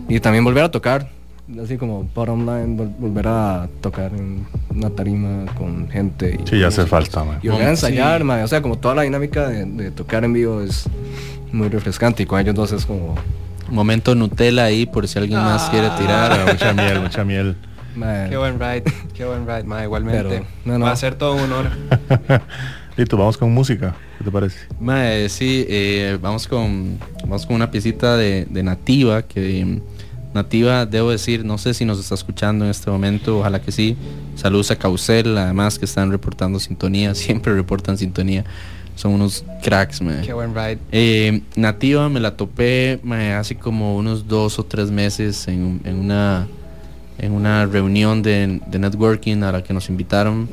[SPEAKER 12] y también volver a tocar así como bottom line, volver a tocar en una tarima con gente.
[SPEAKER 3] Y, sí, ya hace falta, man.
[SPEAKER 12] Y volver a ensayar, o sea, como toda la dinámica de, tocar en vivo es muy refrescante y con ellos dos es como...
[SPEAKER 2] Momento Nutella ahí por si alguien más quiere tirar.
[SPEAKER 3] Ah, mucha miel, mucha miel.
[SPEAKER 11] Qué buen ride, qué buen ride, ma, igualmente. Va a ser todo un honor.
[SPEAKER 3] Listo, vamos con música. ¿Qué te parece?
[SPEAKER 2] Mae, sí, eh, vamos con vamos con una piecita de, de nativa que Nativa, debo decir, no sé si nos está escuchando en este momento, ojalá que sí. Saludos a Causel, además que están reportando sintonía, siempre reportan sintonía. Son unos cracks, me.
[SPEAKER 11] Qué buen ride.
[SPEAKER 2] Eh, Nativa me la topé hace como unos dos o tres meses en, una en una reunión de, networking a la que nos invitaron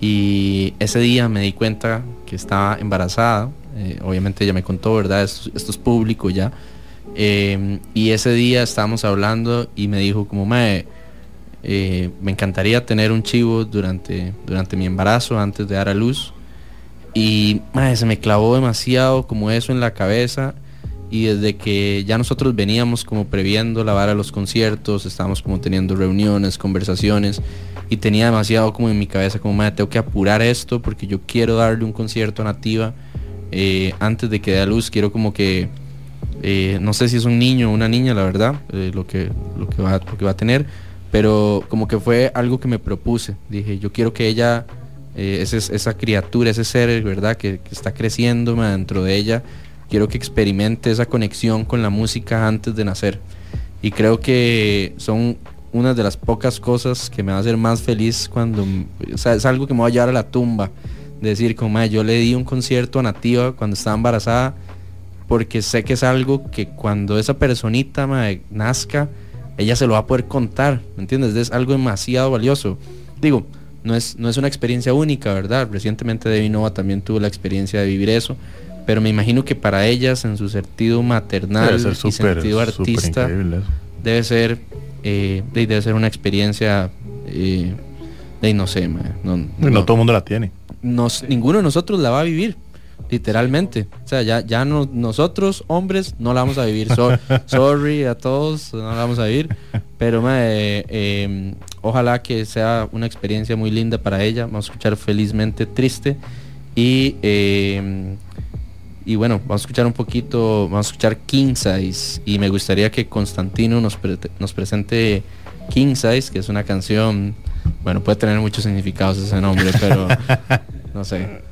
[SPEAKER 2] y ese día me di cuenta que estaba embarazada. Eh, obviamente ella me contó, ¿verdad? esto es público ya Em, y ese día estábamos hablando y me dijo como, me eh, me encantaría tener un chivo durante, durante mi embarazo, antes de dar a luz. Y se me clavó demasiado como eso en la cabeza. Y desde que ya nosotros veníamos como previendo la vara los conciertos, estábamos como teniendo reuniones, conversaciones. Y tenía demasiado como en mi cabeza como, madre, tengo que apurar esto porque yo quiero darle un concierto a Nativa eh, antes de que dé a luz. Quiero como que eh, no sé si es un niño o una niña, la verdad, eh, lo, que, lo, que va, que va a tener, pero como que fue algo que me propuse. Dije, yo quiero que ella, eh, esa criatura, ese ser, ¿verdad?, que, está creciendo dentro de ella, quiero que experimente esa conexión con la música antes de nacer. Y creo que son una de las pocas cosas que me va a hacer más feliz cuando, o sea, es algo que me va a llevar a la tumba. De decir, como, yo le di un concierto a Nativa cuando estaba embarazada porque sé que es algo que cuando esa personita nazca, ella se lo va a poder contar, ¿me entiendes? Es algo demasiado valioso. digo, no es, no es una experiencia única, ¿verdad? Recientemente Debbie Nova también tuvo la experiencia de vivir eso, pero me imagino que para ellas, en su sentido maternal
[SPEAKER 3] ser
[SPEAKER 2] y sentido artista, debe ser, eh, de- debe ser una experiencia, eh, de no sé, no,
[SPEAKER 3] no todo el mundo la tiene.
[SPEAKER 2] nos, ninguno de nosotros la va a vivir, literalmente. O sea, ya, ya no, nosotros, hombres, no la vamos a vivir. So- sorry a todos, no la vamos a vivir. Pero eh, eh, ojalá que sea una experiencia muy linda para ella. Vamos a escuchar felizmente triste. Y, eh, y bueno, vamos a escuchar un poquito, vamos a escuchar King Size. Y me gustaría que Constantino nos, pre- nos presente King Size, que es una canción, bueno, puede tener muchos significados ese nombre, pero no sé.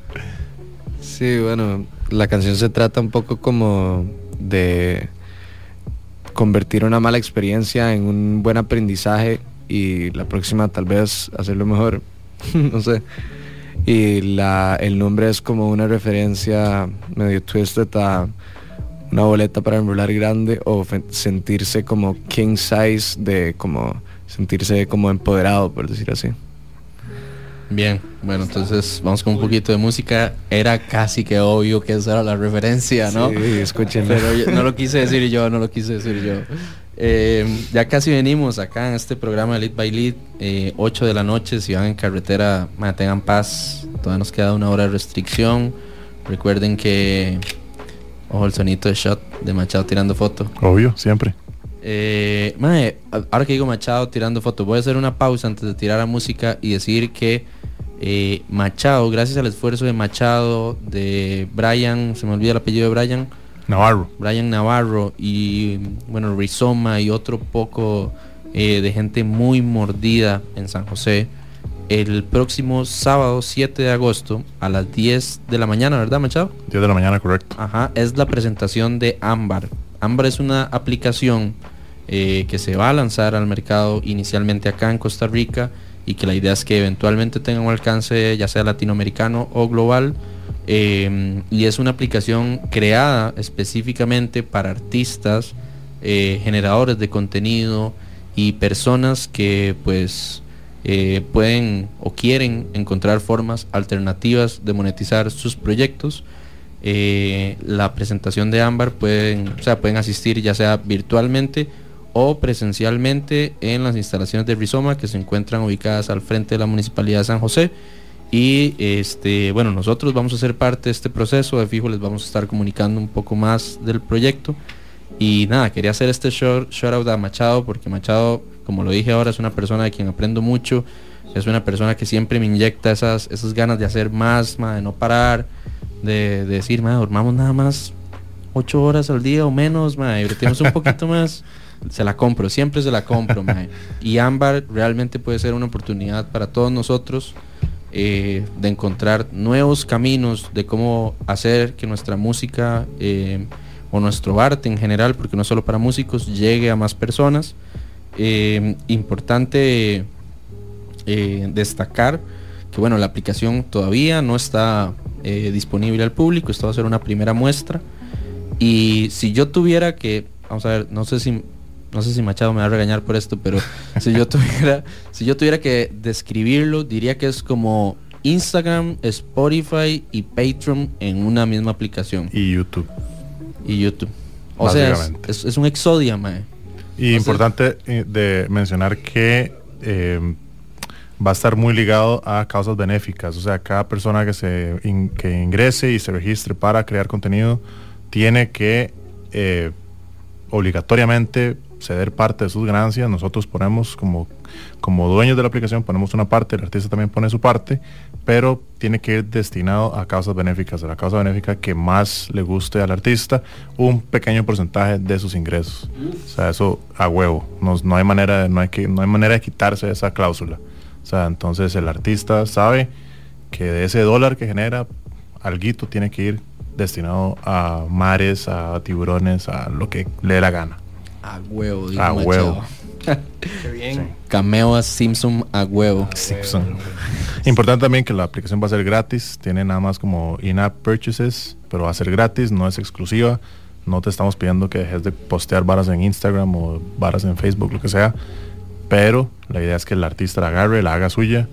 [SPEAKER 5] Sí, bueno, la canción se trata un poco como de convertir una mala experiencia en un buen aprendizaje y la próxima tal vez hacerlo mejor. no sé. Y la, el nombre es como una referencia medio twisted a una boleta para enrolar grande o sentirse como king size de como sentirse como empoderado, por decir así.
[SPEAKER 2] Bien, bueno, entonces vamos con un poquito de música. Era casi que obvio que esa era la referencia, ¿no?
[SPEAKER 5] Sí.
[SPEAKER 2] Pero yo- no lo quise decir yo, no lo quise decir yo. Eh, ya casi venimos acá en este programa de Lead by Lead, eh, 8 de la noche, si van en carretera, mantengan paz, todavía nos queda una hora de restricción. Recuerden que, ojo el sonito de shot de Machado tirando foto.
[SPEAKER 3] Obvio, siempre.
[SPEAKER 2] Eh, mae, ahora que digo Machado tirando fotos, voy a hacer una pausa antes de tirar a música y decir que eh, Machado, gracias al esfuerzo de Machado, de Brian, se me olvida el apellido de Brian,
[SPEAKER 3] Navarro.
[SPEAKER 2] Brian Navarro y bueno, Rizoma y otro poco eh, de gente muy mordida en San José. El próximo sábado 7 de agosto a las 10 de la mañana, ¿verdad Machado?
[SPEAKER 3] 10 de la mañana, correcto.
[SPEAKER 2] Ajá, es la presentación de Ámbar. Ámbar es una aplicación eh, que se va a lanzar al mercado inicialmente acá en Costa Rica y que la idea es que eventualmente tenga un alcance ya sea latinoamericano o global. Eh, y es una aplicación creada específicamente para artistas, eh, generadores de contenido y personas que pues pueden o quieren encontrar formas alternativas de monetizar sus proyectos. La presentación de Ámbar pueden, o sea, pueden asistir ya sea virtualmente o presencialmente en las instalaciones de Rizoma que se encuentran ubicadas al frente de la Municipalidad de San José. Y este, bueno, nosotros vamos a ser parte de este proceso, de fijo les vamos a estar comunicando un poco más del proyecto. Y nada, quería hacer este shout, shout out a Machado porque Machado, como lo dije ahora, es una persona de quien aprendo mucho. Es una persona que siempre me inyecta esas, esas ganas de hacer más, ma, de no parar, de, de decir, ma, dormamos nada más ocho horas al día o menos, ma, y un poquito más. Se la compro, siempre se la compro. Y Ámbar realmente puede ser una oportunidad para todos nosotros eh, de encontrar nuevos caminos de cómo hacer que nuestra música eh, o nuestro arte en general, porque no solo para músicos, llegue a más personas. Eh, importante destacar que bueno, la aplicación todavía no está disponible al público, esto va a ser una primera muestra. Y si yo tuviera que, vamos a ver, no sé si no sé si Machado me va a regañar por esto, pero si yo tuviera, si yo tuviera que describirlo, diría que es como Instagram, Spotify y Patreon en una misma aplicación.
[SPEAKER 3] Y YouTube.
[SPEAKER 2] Y YouTube. O sea, es,
[SPEAKER 3] Básicamente.
[SPEAKER 2] es- es un exodia, mae.
[SPEAKER 3] Y importante eh, de mencionar que eh, va a estar muy ligado a causas benéficas. O sea, cada persona que se in- que ingrese y se registre para crear contenido tiene que eh, obligatoriamente ceder parte de sus ganancias. Nosotros ponemos como, como dueños de la aplicación, ponemos una parte, el artista también pone su parte, pero tiene que ir destinado a causas benéficas, a la causa benéfica que más le guste al artista, un pequeño porcentaje de sus ingresos. O sea, eso a huevo. No, no hay manera, no hay que, no hay manera de quitarse esa cláusula. O sea, entonces el artista sabe que de ese dólar que genera, alguito tiene que ir destinado a mares, a tiburones, a lo que le dé la gana.
[SPEAKER 2] A huevo, dijo
[SPEAKER 3] A
[SPEAKER 2] Machado.
[SPEAKER 3] huevo.
[SPEAKER 11] Qué bien.
[SPEAKER 2] Cameo a Simpson a huevo.
[SPEAKER 3] Simpson. Importante también que la aplicación va a ser gratis, tiene nada más como in-app purchases, pero va a ser gratis, no es exclusiva. No te estamos pidiendo que dejes de postear varas en Instagram o varas en Facebook, lo que sea. Pero la idea es que el artista la agarre, la haga suya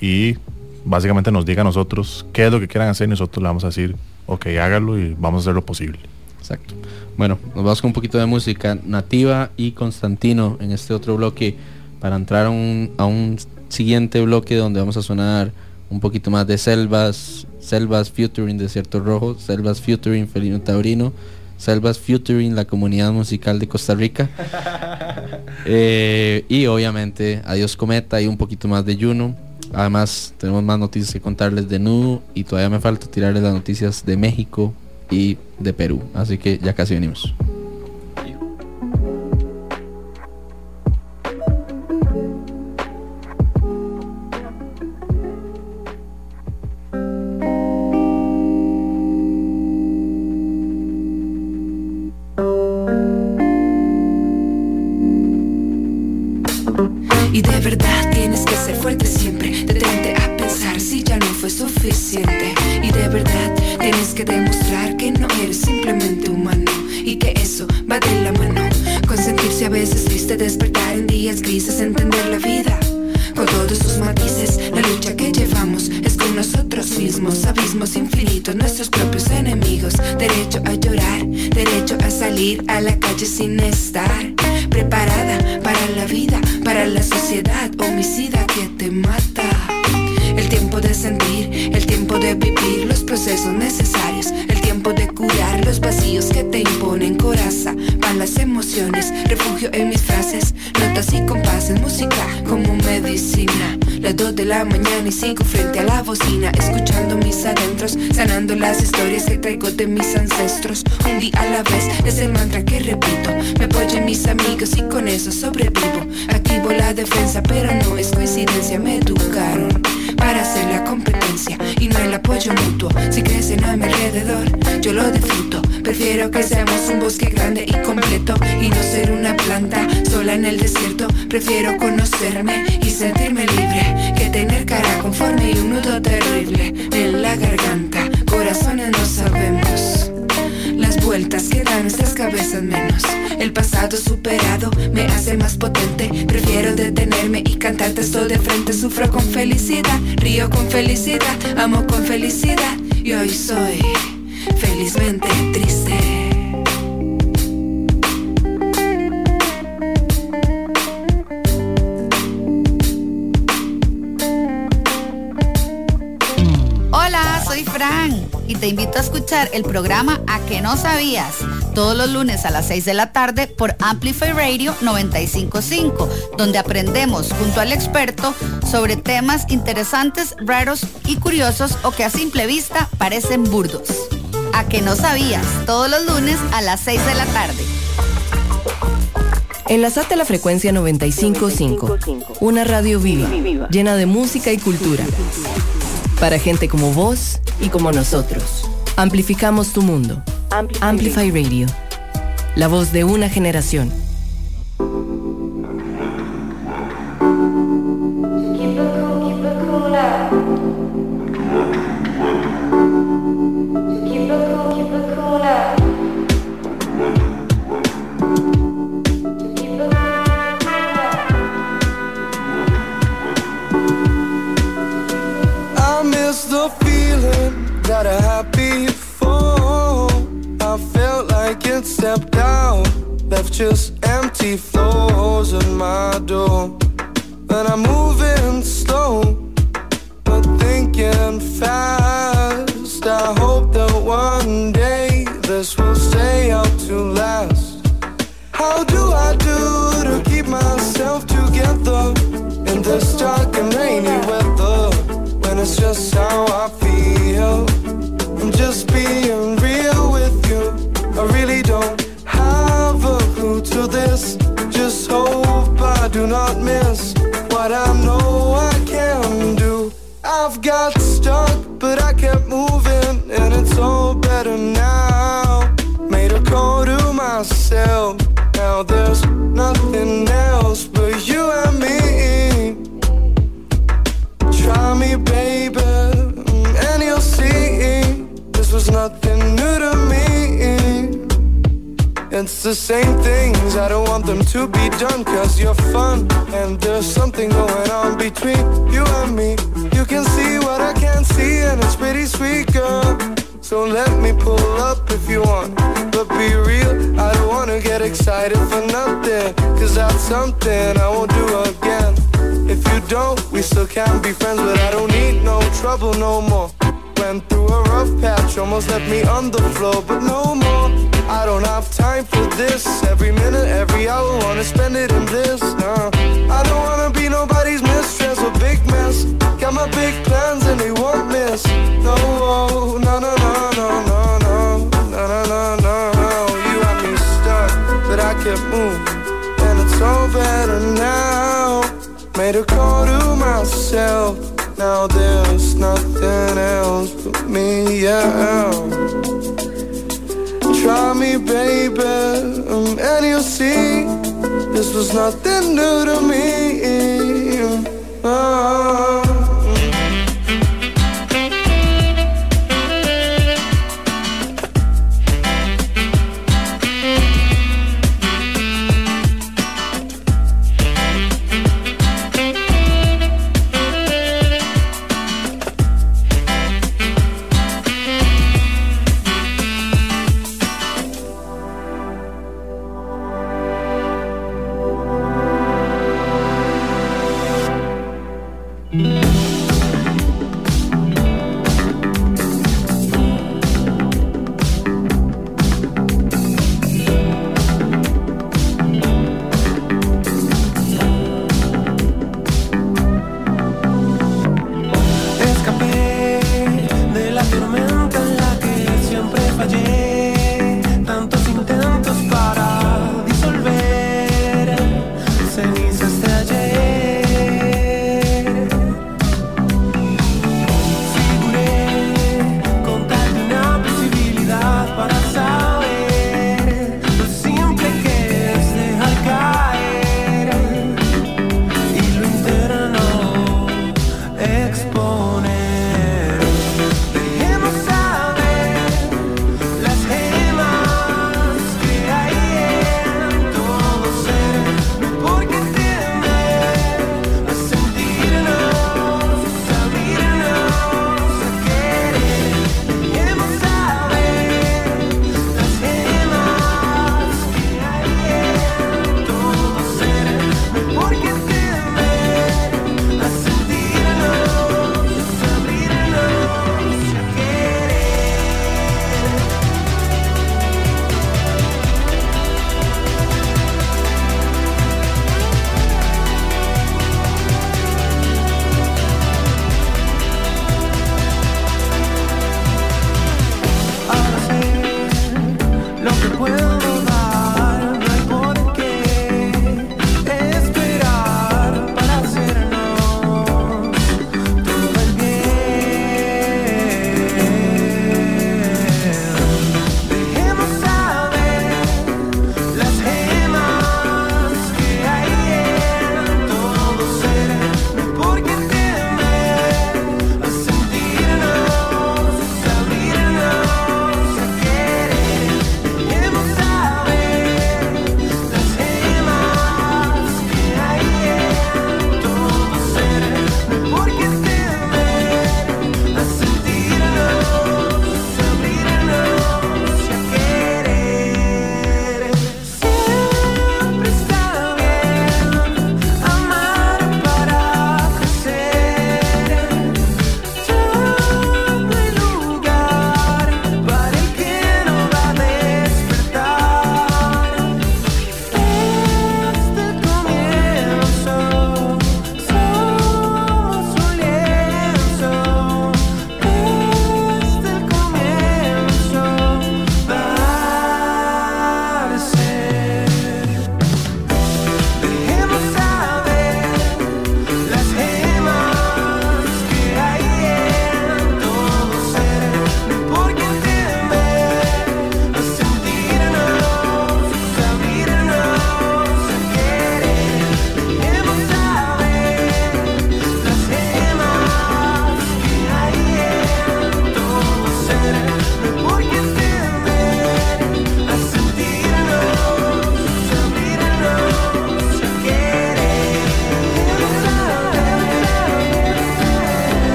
[SPEAKER 3] y básicamente nos diga a nosotros qué es lo que quieran hacer y nosotros le vamos a decir, ok, hágalo y vamos a hacer lo posible.
[SPEAKER 2] Exacto. Bueno, nos vamos con un poquito de música nativa y Constantino en este otro bloque para entrar a un, a un siguiente bloque donde vamos a sonar un poquito más de selvas, selvas featuring Desierto Rojo, selvas featuring Felino Taurino, selvas featuring la comunidad musical de Costa Rica. Eh, y obviamente Adiós Cometa y un poquito más de Juno. Además tenemos más noticias que contarles de Nudo y todavía me falta tirarles las noticias de México y de Perú. Así que ya casi venimos.
[SPEAKER 13] Suficiente. Demostrar que no eres simplemente humano. Y que eso va de la mano. Consentirse a veces triste, despertar en días grises, entender la vida. Con todos sus matices, la lucha que llevamos es con nosotros mismos, abismos infinitos, nuestros propios enemigos. Derecho a llorar, derecho a salir a la calle sin estar preparada para la vida, para la sociedad homicida que te mata. El tiempo de sentir, el tiempo de vivir los procesos necesarios, el tiempo de curar los vacíos que te imponen coraza, van las emociones, refugio en mis frases, notas y compases, música como medicina. Las dos de la mañana y sigo frente a la bocina, escuchando mis adentros, sanando las historias que traigo de mis ancestros. Un día a la vez es el mantra que repito, me apoyo en mis amigos y con eso sobrevivo. Activo la defensa, pero no es coincidencia, me educaron para hacer la competencia y no el apoyo mutuo. Si crecen a mi alrededor, yo lo disfruto. Prefiero que seamos un bosque grande y completo y no ser una planta sola en el desierto. Prefiero conocerme y sentirme libre que tener cara conforme y un nudo terrible en la garganta. Corazones no sabemos vueltas que dan nuestras cabezas menos. El pasado superado me hace más potente. Prefiero detenerme y cantarte esto de frente. Sufro con felicidad, río con felicidad, amo con felicidad. Y hoy soy felizmente triste.
[SPEAKER 9] Hola, soy Fran y te invito a escuchar el programa A que no sabías todos los lunes a las 6 de la tarde por Amplify Radio 955, donde aprendemos junto al experto sobre temas interesantes, raros y curiosos o que a simple vista parecen burdos. A que no sabías todos los lunes a las 6 de la tarde.
[SPEAKER 4] Enlazate a la frecuencia 955, una radio viva, llena de música y cultura. Para gente como vos y como nosotros. Amplificamos tu mundo. Amplify Radio. La voz de una generación.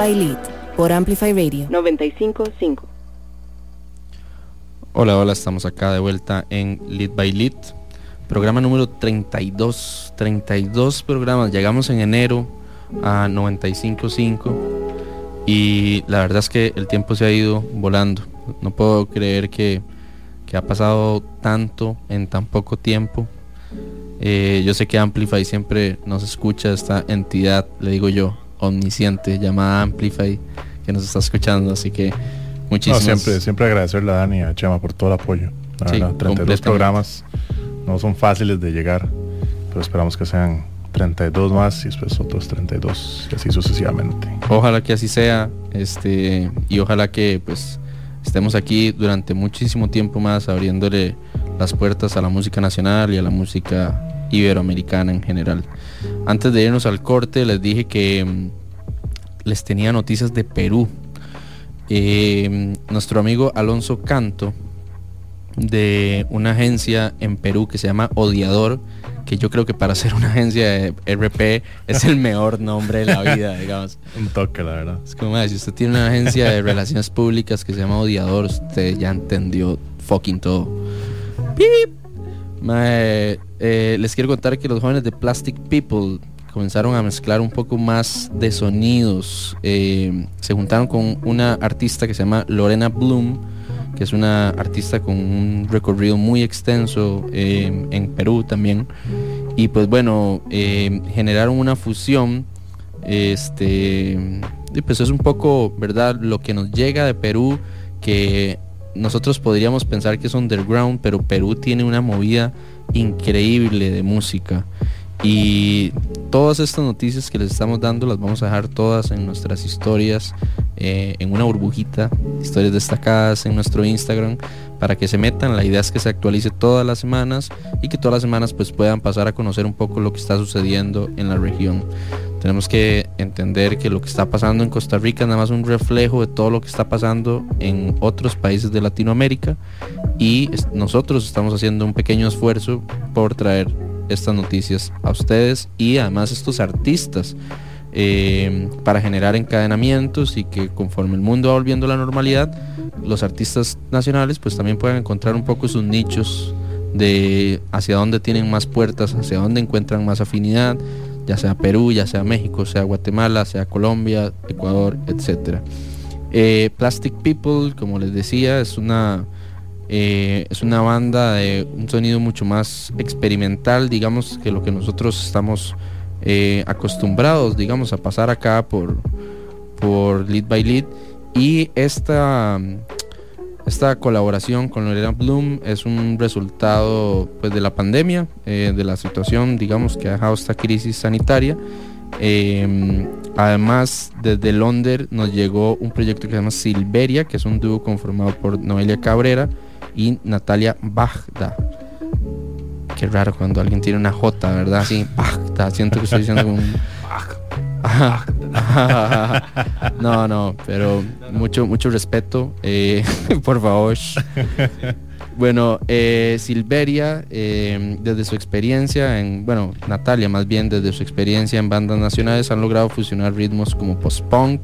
[SPEAKER 1] By Lead por Amplify Radio.
[SPEAKER 12] 955.
[SPEAKER 2] Hola, hola, estamos acá de vuelta en Lead by Lead, programa número 32, 32 programas, llegamos en enero a 95.5 y la verdad es que el tiempo se ha ido volando, no puedo creer que, que ha pasado tanto en tan poco tiempo. Eh, yo sé que Amplify siempre nos escucha esta entidad, le digo yo, omnisciente llamada Amplify que nos está escuchando. Así que muchísimas
[SPEAKER 3] siempre, siempre agradecerle a Dani y a Chema por todo el apoyo. La
[SPEAKER 2] Sí,
[SPEAKER 3] verdad, 32 programas no son fáciles de llegar, pero esperamos que sean 32 más y después otros 32 y así sucesivamente.
[SPEAKER 2] Ojalá que así sea, este, y ojalá que pues estemos aquí durante muchísimo tiempo más abriéndole las puertas a la música nacional y a la música iberoamericana en general. Antes de irnos al corte les dije que mm, les tenía noticias de Perú. Eh, nuestro amigo Alonso Canto de una agencia en Perú que se llama Odiador, que yo creo que para ser una agencia de RP es el mejor nombre de la vida, digamos.
[SPEAKER 3] Un toque, la verdad.
[SPEAKER 2] Es como, "Mae, si usted tiene una agencia de relaciones públicas que se llama Odiador, usted ya entendió fucking todo. ¡Pip! Eh, les quiero contar que los jóvenes de Plastic People comenzaron a mezclar un poco más de sonidos. Eh, se juntaron con una artista que se llama Lorena Bloom, que es una artista con un recorrido muy extenso eh, en Perú también. Y pues bueno, generaron una fusión. Este, y pues es un poco, ¿verdad? Lo que nos llega de Perú, que nosotros podríamos pensar que es underground, pero Perú tiene una movida increíble de música. Y todas estas noticias que les estamos dando las vamos a dejar todas en nuestras historias, eh, en una burbujita, historias destacadas en nuestro Instagram, para que se metan. La idea es que se actualice todas las semanas y que todas las semanas pues puedan pasar a conocer un poco lo que está sucediendo en la región. Tenemos que entender que lo que está pasando en Costa Rica es nada más un reflejo de todo lo que está pasando en otros países de Latinoamérica y nosotros estamos haciendo un pequeño esfuerzo por traer estas noticias a ustedes y además estos artistas eh, para generar encadenamientos y que conforme el mundo va volviendo a la normalidad, los artistas nacionales pues también puedan encontrar un poco sus nichos de hacia dónde tienen más puertas, hacia dónde encuentran más afinidad, ya sea Perú, ya sea México, sea Guatemala, sea Colombia, Ecuador, etcétera. Eh, Plastic People, como les decía, es una eh, es una banda de un sonido mucho más experimental, digamos, que lo que nosotros estamos eh, acostumbrados, digamos, a pasar acá por, por Lead by Lead. Y esta, esta colaboración con Lorena Bloom es un resultado pues, de la pandemia, eh, de la situación, digamos, que ha dejado esta crisis sanitaria. Eh, además, desde Londres nos llegó un proyecto que se llama Silveria, que es un dúo conformado por Noelia Cabrera y Natalia Bagda. Qué raro cuando alguien tiene una J, ¿verdad? Así, como un... no, no, pero mucho, mucho respeto, eh, por favor. Bueno, eh, Silveria, eh, desde su experiencia en, bueno, Natalia más bien, desde su experiencia en bandas nacionales, han logrado fusionar ritmos como post-punk,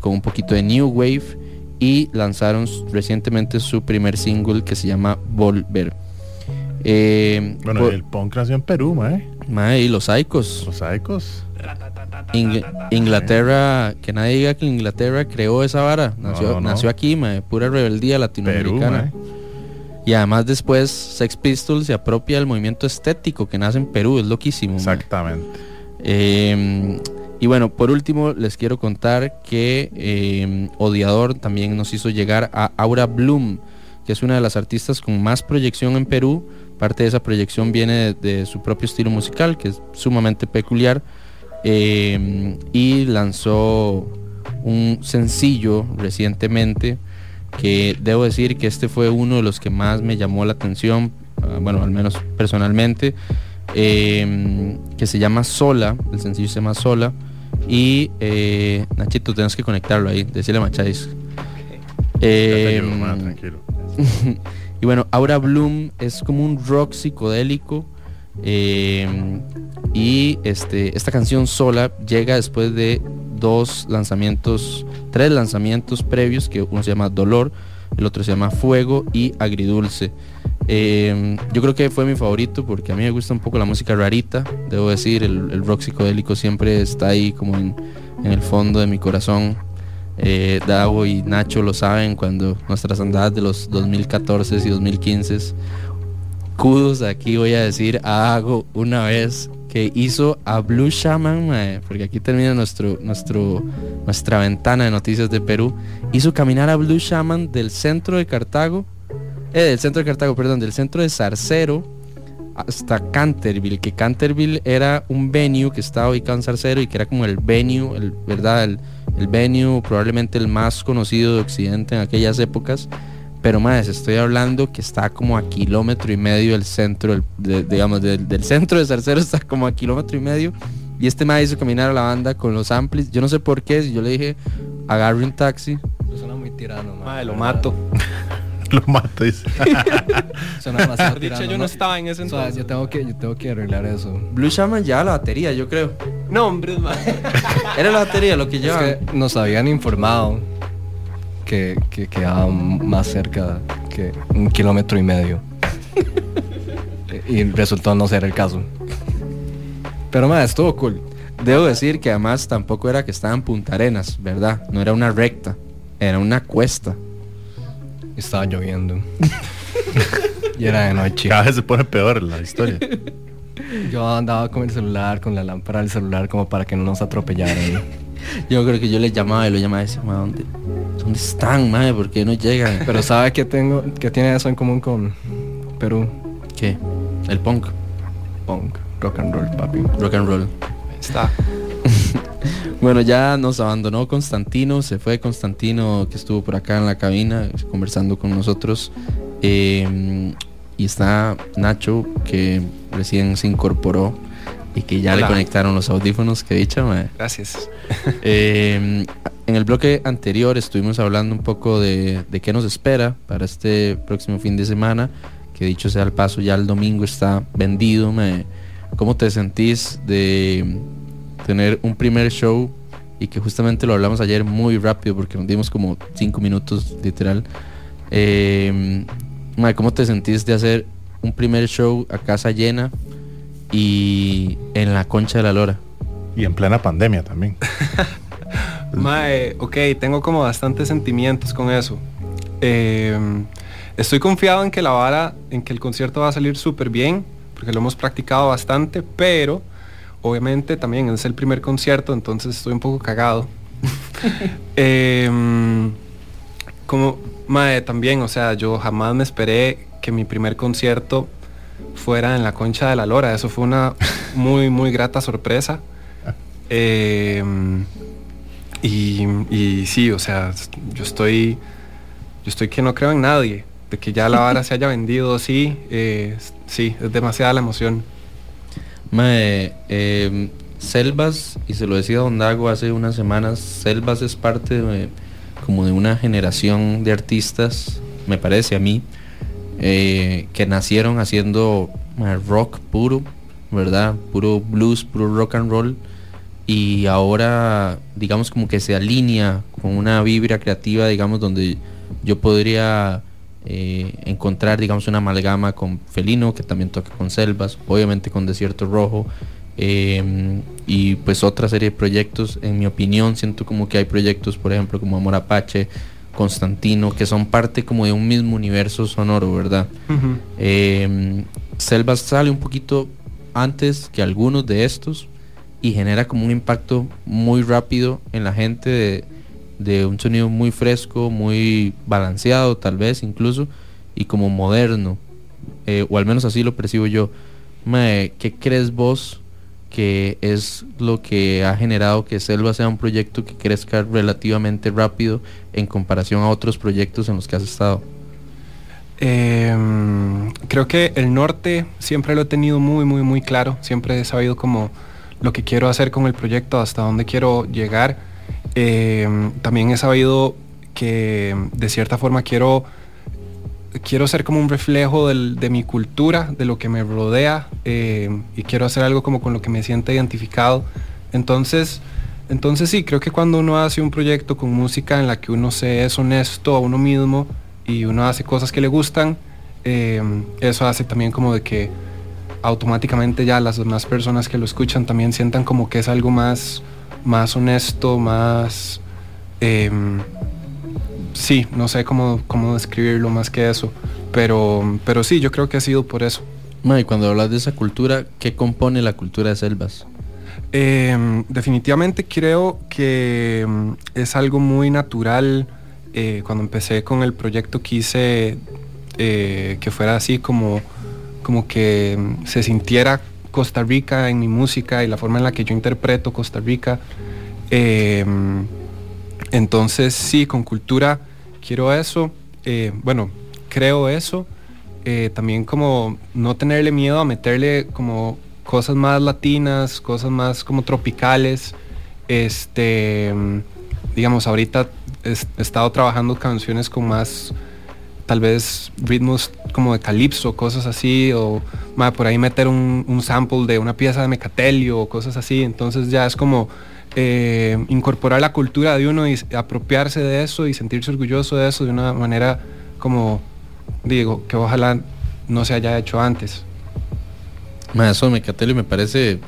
[SPEAKER 2] con un poquito de new wave, y lanzaron recientemente su primer single que se llama Volver. Eh,
[SPEAKER 3] Bueno,
[SPEAKER 2] por-
[SPEAKER 3] el punk nació en Perú, mae.
[SPEAKER 2] Mae, y los Saicos.
[SPEAKER 3] Los Saicos.
[SPEAKER 2] Ing- Inglaterra, que nadie diga que Inglaterra creó esa vara. Nació,
[SPEAKER 3] no, no.
[SPEAKER 2] nació aquí, mae, pura rebeldía latinoamericana. y además después Sex Pistols se apropia del movimiento estético que nace en Perú, es loquísimo.
[SPEAKER 3] Exactamente.
[SPEAKER 2] Eh, y bueno, por último les quiero contar que eh, Odiador también nos hizo llegar a Aura Bloom, que es una de las artistas con más proyección en Perú. Parte de esa proyección viene de, de su propio estilo musical, que es sumamente peculiar. Eh, y lanzó un sencillo recientemente que debo decir que este fue uno de los que más me llamó la atención, ah, bueno, al menos personalmente, eh, que se llama Sola, el sencillo se llama Sola, y eh, Nachito, tenemos que conectarlo ahí, decirle a. Eh,
[SPEAKER 3] tranquilo.
[SPEAKER 2] y bueno, Aura Bloom es como un rock psicodélico. eh, y este, esta canción sola llega después de dos lanzamientos, tres lanzamientos previos, que uno se llama Dolor, el otro se llama Fuego y Agridulce. Eh, yo creo que fue mi favorito porque a mí me gusta un poco la música rarita, debo decir, el, rock psicodélico siempre está ahí como en el fondo de mi corazón. Eh, y Nacho lo saben cuando nuestras andadas de los 2014 y 2015. Kudos, aquí voy a decir a Dago una vez que hizo a Blue Shaman, porque aquí termina nuestro, nuestro, nuestra ventana de noticias de Perú. Hizo caminar a Blue Shaman del centro de Cartago, eh, del centro de Cartago, perdón, del centro de Zarcero hasta Canterville, que Canterville era un venue que estaba ubicado en Zarcero y que era como el venue, el, ¿verdad? El venue probablemente el más conocido de Occidente en aquellas épocas. Pero más, estoy hablando que está como a kilómetro y medio del centro, del- de- digamos, del, del centro de Zarcero está como a kilómetro y medio. Y este me hizo caminar a la banda con los amplis. Yo no sé por qué, si yo le dije, agarre un taxi.
[SPEAKER 12] Suena muy tirano,
[SPEAKER 11] Mae, lo mato.
[SPEAKER 3] lo mato, dice.
[SPEAKER 12] Suena demasiado
[SPEAKER 11] Dicho,
[SPEAKER 12] tirano,
[SPEAKER 11] yo no estaba en ese
[SPEAKER 12] O sea,
[SPEAKER 11] entonces.
[SPEAKER 12] yo tengo que, yo tengo que arreglar eso.
[SPEAKER 2] Blue Shaman lleva la batería, yo creo.
[SPEAKER 11] No, hombre.
[SPEAKER 2] Era la batería lo que
[SPEAKER 12] Es
[SPEAKER 2] llevaba.
[SPEAKER 12] que nos habían informado que, que quedaba más cerca que un kilómetro y medio. y resultó no ser el caso. Pero más, estuvo cool.
[SPEAKER 2] Debo decir que además tampoco era que estaba en Punta Arenas, ¿verdad? No era una recta, era una cuesta.
[SPEAKER 12] Estaba lloviendo. y era de noche.
[SPEAKER 3] Cada vez se pone peor la historia.
[SPEAKER 12] Yo andaba con el celular, con la lámpara del celular, como para que no nos atropellaran.
[SPEAKER 2] Yo creo que yo le llamaba y lo llamaba y decía, "Ma, ¿dónde, ¿dónde están, madre? ¿Por qué no llegan?
[SPEAKER 12] Pero ¿sabe qué tengo, qué tiene eso en común con Perú?
[SPEAKER 2] ¿Qué? El punk.
[SPEAKER 12] Punk, rock and roll, papi.
[SPEAKER 2] Rock and roll.
[SPEAKER 11] Está.
[SPEAKER 2] Bueno, ya nos abandonó Constantino, se fue Constantino que estuvo por acá en la cabina conversando con nosotros. Eh, y está Nacho que recién se incorporó y que ya
[SPEAKER 11] Hola.
[SPEAKER 2] le conectaron los audífonos, que dicha, mae.
[SPEAKER 11] Gracias.
[SPEAKER 2] Eh, en el bloque anterior estuvimos hablando un poco de, de qué nos espera para este próximo fin de semana, que dicho sea el paso, ya el domingo está vendido. me- ¿Cómo te sentís de tener un primer show y que justamente lo hablamos ayer muy rápido porque nos dimos como cinco minutos literal? Eh, mae, ¿Cómo te sentís de hacer un primer show a casa llena y en la concha de la lora?
[SPEAKER 3] Y en plena pandemia también.
[SPEAKER 11] Mae, ok, tengo como bastantes sentimientos con eso. Eh, estoy confiado en que la vara, en que el concierto va a salir súper bien, porque lo hemos practicado bastante, pero obviamente también es el primer concierto, entonces estoy un poco cagado. Eh, como, mae, también, o sea, yo jamás me esperé que mi primer concierto fuera en la concha de la lora. Eso fue una muy, muy grata sorpresa. Eh, y, y sí, o sea, yo estoy, yo estoy que no creo en nadie. De que ya la vara se haya vendido, sí, eh, sí, es demasiada la emoción.
[SPEAKER 2] Mae, eh, Selvas, y se lo decía Don Dago hace unas semanas, Selvas es parte de, como de una generación de artistas, me parece a mí, eh, que nacieron haciendo rock puro, ¿verdad? Puro blues, puro rock and roll, y ahora, digamos, como que se alinea con una vibra creativa, digamos, donde yo podría eh, encontrar, digamos, una amalgama con Felino, que también toca con Selvas, obviamente con Desierto Rojo, eh, y pues otra serie de proyectos, en mi opinión, siento como que hay proyectos, por ejemplo, como Amor Apache, Constantino, que son parte como de un mismo universo sonoro, ¿verdad? Eh, Selvas sale un poquito antes que algunos de estos y genera como un impacto muy rápido en la gente de, de un sonido muy fresco, muy balanceado tal vez incluso y como moderno eh, o al menos así lo percibo yo. Mae, ¿Qué crees vos que es lo que ha generado que Selva sea un proyecto que crezca relativamente rápido en comparación a otros proyectos en los que has estado?
[SPEAKER 11] Eh, creo que el norte siempre lo he tenido muy, muy, muy claro. Siempre he sabido como lo que quiero hacer con el proyecto, hasta dónde quiero llegar. Eh, también he sabido que de cierta forma quiero, quiero ser como un reflejo de mi cultura, de lo que me rodea, eh, y quiero hacer algo como con lo que me sienta identificado. Entonces, Entonces sí, creo que cuando uno hace un proyecto con música en la que uno se es honesto a uno mismo y uno hace cosas que le gustan, eh, eso hace también como de que automáticamente ya las demás personas que lo escuchan también sientan como que es algo más, más honesto, más... eh, sí, no sé cómo, cómo describirlo más que eso, pero, pero sí, yo creo que ha sido por eso.
[SPEAKER 2] Ma, y cuando hablas de esa cultura, ¿qué compone la cultura de selvas?
[SPEAKER 11] Eh, definitivamente creo que mm, es algo muy natural. Eh, cuando empecé con el proyecto quise eh, que fuera así como, como que se sintiera Costa Rica en mi música y la forma en la que yo interpreto Costa Rica. Mm, entonces sí, con cultura quiero eso. Eh, bueno, creo eso. Eh, también como no tenerle miedo a meterle como cosas más latinas, cosas más como tropicales. Este, mm, digamos, ahorita he estado trabajando canciones con más, tal vez ritmos como de calipso, cosas así, o por ahí meter un, sample de una pieza de Mecatelio o cosas así. Entonces ya es como eh, incorporar la cultura de uno y apropiarse de eso y sentirse orgulloso de eso de una manera como, digo, que ojalá no se haya hecho antes.
[SPEAKER 2] Eso de Mecatelio me parece.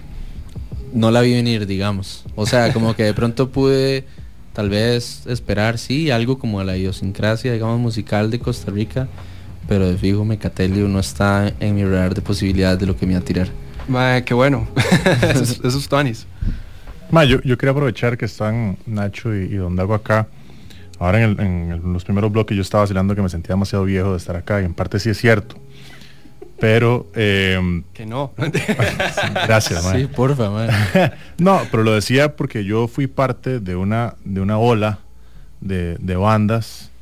[SPEAKER 2] No la vi venir, digamos. O sea, como que de pronto pude tal vez esperar, sí, algo como la idiosincrasia, digamos, musical de Costa Rica. Pero de fijo, Mecatelio no está en mi radar de posibilidades de lo que me iba a tirar.
[SPEAKER 11] Ma, qué bueno. esos, esos tuanis.
[SPEAKER 3] Ma, yo, yo quería aprovechar que están Nacho y, y Don Dago acá. Ahora en, el- en el- los primeros bloques yo estaba vacilando que me sentía demasiado viejo de estar acá y en parte sí es cierto. Pero... eh,
[SPEAKER 11] Que no.
[SPEAKER 3] gracias.
[SPEAKER 2] Sí, porfa, ma.
[SPEAKER 3] no, pero lo decía porque yo fui parte de una, de una ola de, de bandas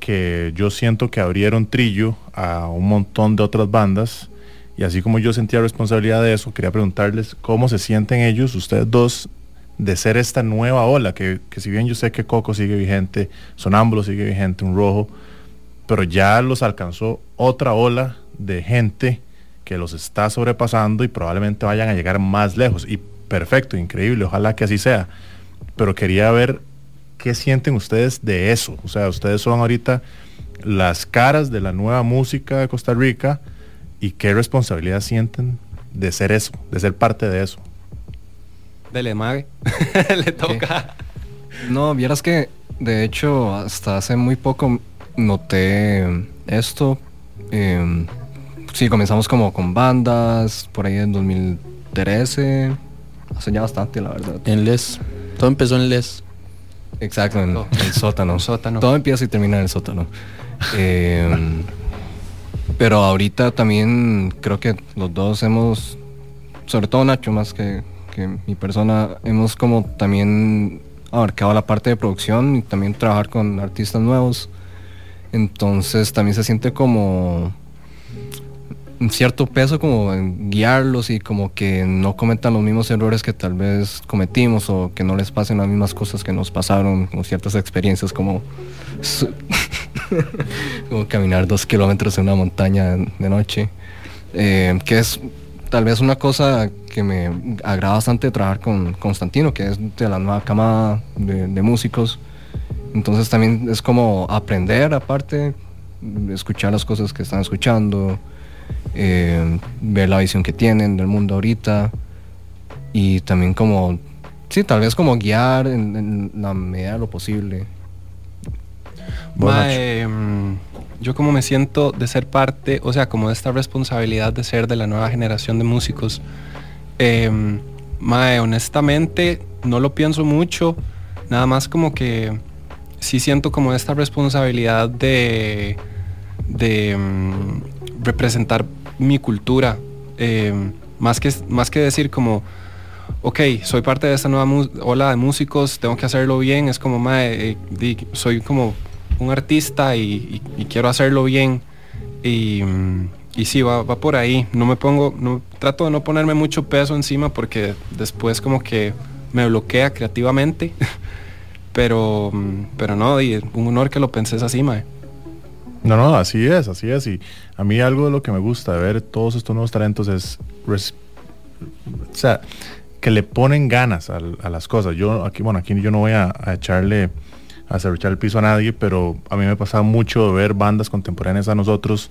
[SPEAKER 3] que yo siento que abrieron trillo a un montón de otras bandas. Y así como yo sentía responsabilidad de eso, quería preguntarles cómo se sienten ellos, ustedes dos, de ser esta nueva ola, que, que si bien yo sé que Coco sigue vigente, Sonámbulo sigue vigente, un rojo, pero ya los alcanzó otra ola de gente que los está sobrepasando y probablemente vayan a llegar más lejos. Y perfecto, increíble, ojalá que así sea. Pero quería ver qué sienten ustedes de eso. O sea, ustedes son ahorita las caras de la nueva música de Costa Rica y qué responsabilidad sienten de ser eso, de ser parte de eso.
[SPEAKER 11] Dele, mague. Le toca.
[SPEAKER 12] No, vieras que de hecho hasta hace muy poco noté esto. eh, sí, comenzamos como con bandas, por ahí en 2013. Hace ya bastante, la verdad.
[SPEAKER 2] En Les. Todo empezó en Les.
[SPEAKER 12] Exacto, en
[SPEAKER 11] No.
[SPEAKER 12] el sótano.
[SPEAKER 11] sótano.
[SPEAKER 12] Todo empieza y termina en el sótano. Eh, pero ahorita también creo que los dos hemos, sobre todo Nacho más que, que mi persona, hemos como también abarcado la parte de producción y también trabajar con artistas nuevos. Entonces también se siente como cierto peso como en guiarlos y como que no cometan los mismos errores que tal vez cometimos o que no les pasen las mismas cosas que nos pasaron, como ciertas experiencias como, como caminar dos kilómetros en una montaña de noche, Eh, que es tal vez una cosa que me agrada bastante trabajar con Constantino, que es de la nueva camada de, de músicos. Entonces también es como aprender aparte, escuchar las cosas que están escuchando, eh, ver la visión que tienen del mundo ahorita y también como, sí, tal vez como guiar en, en la medida de lo posible.
[SPEAKER 11] Mae, mm, yo como me siento de ser parte, o sea, como de esta responsabilidad de ser de la nueva generación de músicos. em, mae, honestamente, no lo pienso mucho, nada más como que sí siento como esta responsabilidad de, de mm, representar mi cultura, em, más, que, más que decir como, ok, soy parte de esta nueva ola de músicos, tengo que hacerlo bien, es como, mae, eh, soy como un artista y, quiero hacerlo bien. Y, y sí, va, va por ahí. No me pongo, no, trato de no ponerme mucho peso encima porque después como que me bloquea creativamente. pero, pero no, y un honor que lo penses así, mae.
[SPEAKER 3] No, no, así es, así es. Y a mí algo de lo que me gusta de ver todos estos nuevos talentos es, res- o sea, que le ponen ganas a, a las cosas. Yo aquí, bueno, aquí yo no voy a, a echarle a cerruchar el piso a nadie, pero a mí me pasaba mucho de ver bandas contemporáneas a nosotros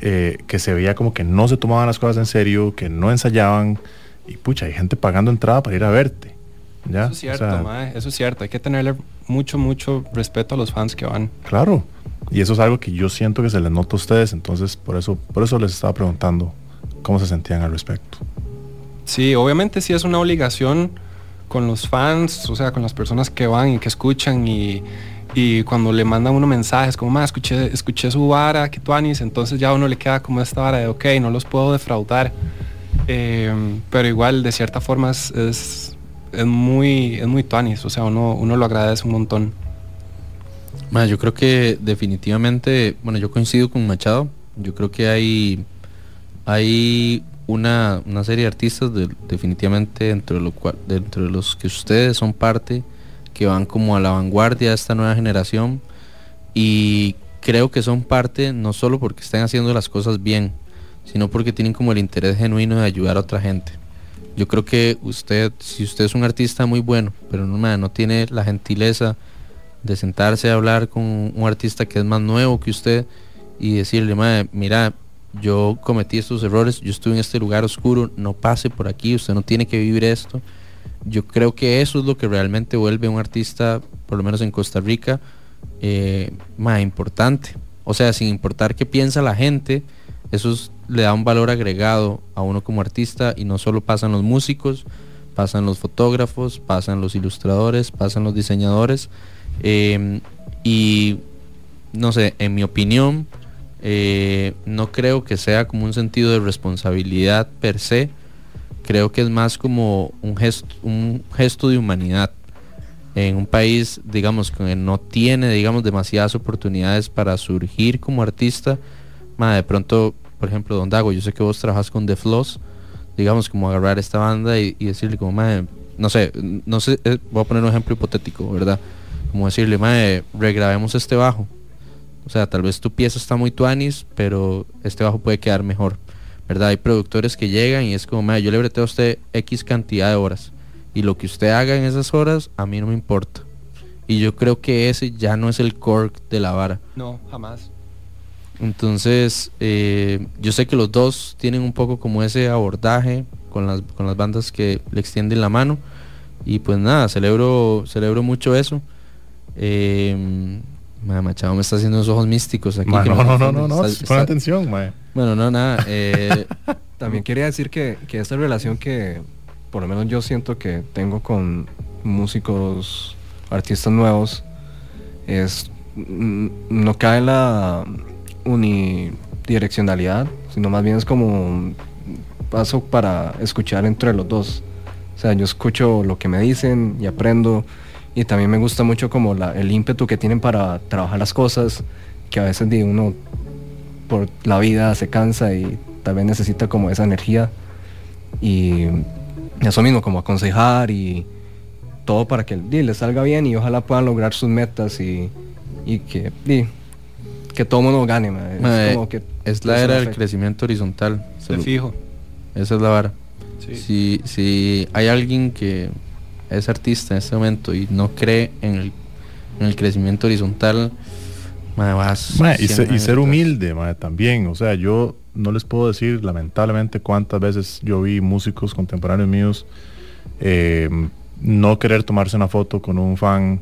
[SPEAKER 3] eh, que se veía como que no se tomaban las cosas en serio, que no ensayaban y pucha, hay gente pagando entrada para ir a verte. ¿ya?
[SPEAKER 11] Eso es cierto, mae, eso es cierto. Hay que tenerle mucho, mucho respeto a los fans que van.
[SPEAKER 3] Claro. Y eso es algo que yo siento que se les nota a ustedes, entonces por eso, por eso les estaba preguntando cómo se sentían al respecto.
[SPEAKER 11] Sí, obviamente sí es una obligación con los fans, o sea, con las personas que van y que escuchan y, y cuando le mandan uno mensajes como, más escuché, escuché su vara, que tuanis, entonces ya a uno le queda como esta vara de, ok, no los puedo defraudar. Eh, pero igual, de cierta forma, es, es, es muy, es muy tuanis, o sea, uno, uno lo agradece un montón.
[SPEAKER 2] Ma, yo creo que definitivamente, bueno, yo coincido con Machado. Yo creo que hay, hay una, una serie de artistas de- definitivamente dentro de, lo cual, dentro de los que ustedes son parte, que van como a la vanguardia de esta nueva generación. Y creo que son parte no solo porque estén haciendo las cosas bien, sino porque tienen como el interés genuino de ayudar a otra gente. Yo creo que usted, si usted es un artista muy bueno, pero no, no tiene la gentileza de sentarse a hablar con un artista que es más nuevo que usted y decirle, "Mae, mira, yo cometí estos errores, yo estuve en este lugar oscuro, no pase por aquí, usted no tiene que vivir esto. Yo creo que eso es lo que realmente vuelve a un artista, por lo menos en Costa Rica, eh, más importante. O sea, sin importar qué piensa la gente, eso es- le da un valor agregado a uno como artista y no solo pasan los músicos, pasan los fotógrafos, pasan los ilustradores, pasan los diseñadores. Eh, y no sé, en mi opinión, eh, no creo que sea como un sentido de responsabilidad per se. Creo que es más como un gesto, un gesto de humanidad. En un país, digamos, que no tiene, digamos, demasiadas oportunidades para surgir como artista. ma, de pronto, por ejemplo, Don Dago, yo sé que vos trabajas con The Floss, digamos, como agarrar esta banda y, decirle como, "Mae, no sé, no sé, eh, voy a poner un ejemplo hipotético, ¿verdad? Como decirle, mae, regrabemos este bajo. O sea, tal vez tu pieza está muy tuanis, pero este bajo puede quedar mejor. ¿Verdad? Hay productores que llegan y es como, mae, yo le breteo a usted X cantidad de horas. Y lo que usted haga en esas horas, a mí no me importa. Y yo creo que ese ya no es el core de la vara.
[SPEAKER 11] No, jamás.
[SPEAKER 2] Entonces, eh, yo sé que los dos tienen un poco como ese abordaje con las, con las bandas que le extienden la mano. Y pues nada, celebro, celebro mucho eso. Eh, mae, Machado me está haciendo unos ojos místicos aquí.
[SPEAKER 3] Ma,
[SPEAKER 2] que
[SPEAKER 3] no,
[SPEAKER 2] me
[SPEAKER 3] no, no, no, no,
[SPEAKER 2] Está-
[SPEAKER 3] pon atención, mae.
[SPEAKER 2] Bueno, no, nada. eh,
[SPEAKER 12] También quería decir que, que esta relación que por lo menos yo siento que tengo con músicos, artistas nuevos, es no cae en la unidireccionalidad, sino más bien es como un paso para escuchar entre los dos. O sea, yo escucho lo que me dicen y aprendo y también me gusta mucho como la- el ímpetu que tienen para trabajar las cosas, que a veces uno por la vida se cansa y tal vez necesita como esa energía y eso mismo como aconsejar y todo para que di, les salga bien y ojalá puedan lograr sus metas y, y que di, que todo mundo gane es,
[SPEAKER 2] mae,
[SPEAKER 12] como que
[SPEAKER 2] es la era del crecimiento horizontal.
[SPEAKER 11] De fijo.
[SPEAKER 2] Esa es la vara.
[SPEAKER 11] Sí.
[SPEAKER 2] Si, si hay alguien que es artista en este momento y no cree en el, en el crecimiento horizontal, Mae,
[SPEAKER 3] y,
[SPEAKER 2] 100
[SPEAKER 3] ser, y humilde mae, también. O sea, yo no les puedo decir lamentablemente cuántas veces yo vi músicos contemporáneos míos eh, no querer tomarse una foto con un fan,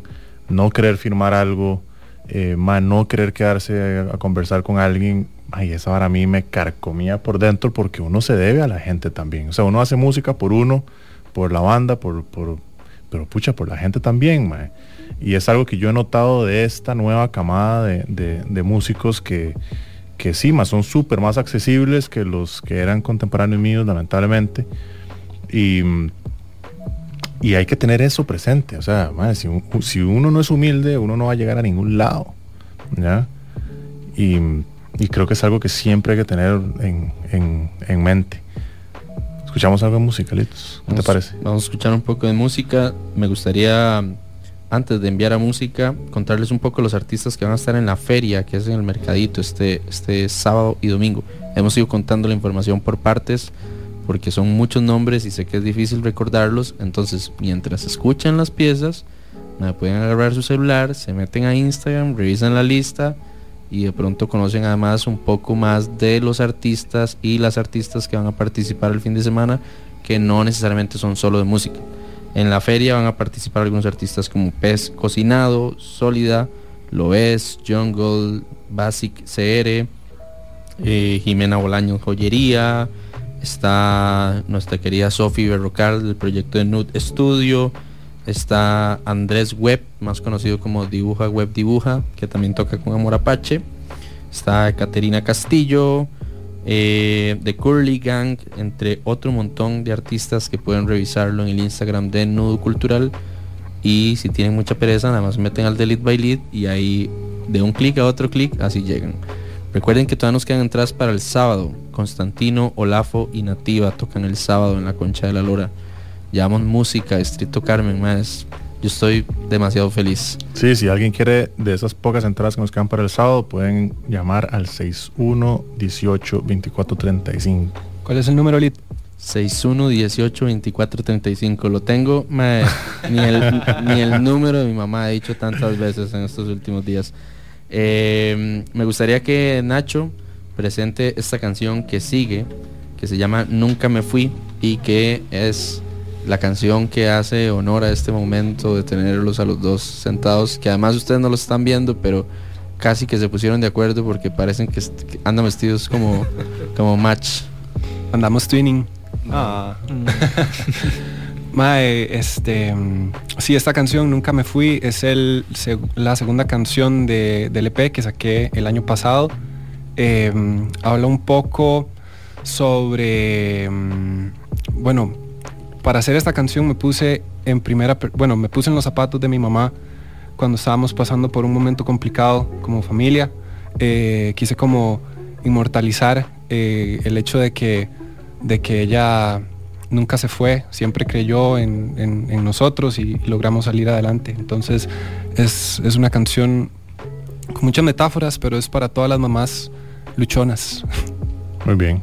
[SPEAKER 3] no querer firmar algo, eh, no querer quedarse a, a conversar con alguien. Ay, esa para mí me carcomía por dentro porque uno se debe a la gente también. O sea, uno hace música por uno, por la banda, por, por pero pucha, por la gente también. Y es algo que yo he notado de esta nueva camada de, de- músicos que, que sí, más son súper más accesibles que los que eran contemporáneos míos, lamentablemente. Y, y hay que tener eso presente. O sea, si, un- si uno no es humilde, uno no va a llegar a ningún lado. ¿ya? Y, y creo que es algo que siempre hay que tener en, en- en mente. Escuchamos algo de música, Litos. ¿Qué te
[SPEAKER 2] Vamos-
[SPEAKER 3] parece?
[SPEAKER 2] Vamos a escuchar un poco de música. Me gustaría, antes de enviar a música, contarles un poco los artistas que van a estar en la feria, que es en el mercadito, este, este sábado y domingo. Hemos ido contando la información por partes, porque son muchos nombres y sé que es difícil recordarlos. Entonces, mientras escuchan las piezas, me pueden agarrar su celular, se meten a Instagram, revisan la lista y de pronto conocen además un poco más de los artistas y las artistas que van a participar el fin de semana, que no necesariamente son solo de música. En la feria van a participar algunos artistas como Pez Cocinado, Sólida, Lo Es, Jungle, Basic CR, eh, Jimena Bolaño Joyería, está nuestra querida Sophie Berrocal del proyecto de Nude Studio, está Andrés Webb, más conocido como Dibuja Web Dibuja, que también toca con Amor Apache, está Caterina Castillo, eh, The Curly Gang, entre otro montón de artistas que pueden revisarlo en el Instagram de Nudo Cultural. Y si tienen mucha pereza, nada más meten al Delete by Lead y ahí de un clic a otro clic, así llegan. Recuerden que todavía nos quedan entradas para el sábado. Constantino, Olafo y Nativa tocan el sábado en la Concha de la Lora. Llevamos música, Estrito Carmen, más. Yo estoy demasiado feliz.
[SPEAKER 3] Sí, si alguien quiere de esas pocas entradas que nos quedan para el sábado, pueden llamar al 61 18 24 35.
[SPEAKER 11] ¿Cuál es el número, Lit?
[SPEAKER 2] 61 18 24 35. Lo tengo, mae, ni, el, ni el número de mi mamá ha dicho tantas veces en estos últimos días. Eh, me gustaría que Nacho presente esta canción que sigue, que se llama Nunca me fui y que es la canción que hace honor a este momento de tenerlos a los dos sentados, que además ustedes no lo están viendo, pero casi que se pusieron de acuerdo porque parecen que, andan vestidos como, como match.
[SPEAKER 11] Andamos twinning. Ah. Mae, este, sí, esta canción Nunca me fui es el, la segunda canción de, del EP que saqué el año pasado. Eh, habla un poco sobre, mm, bueno, para hacer esta canción me puse en primera, bueno, me puse en los zapatos de mi mamá cuando estábamos pasando por un momento complicado como familia. Eh, quise como inmortalizar eh, el hecho de que, de que ella nunca se fue, siempre creyó en, en- en nosotros y, logramos salir adelante. Entonces es, es una canción con muchas metáforas, pero es para todas las mamás luchonas.
[SPEAKER 3] Muy bien.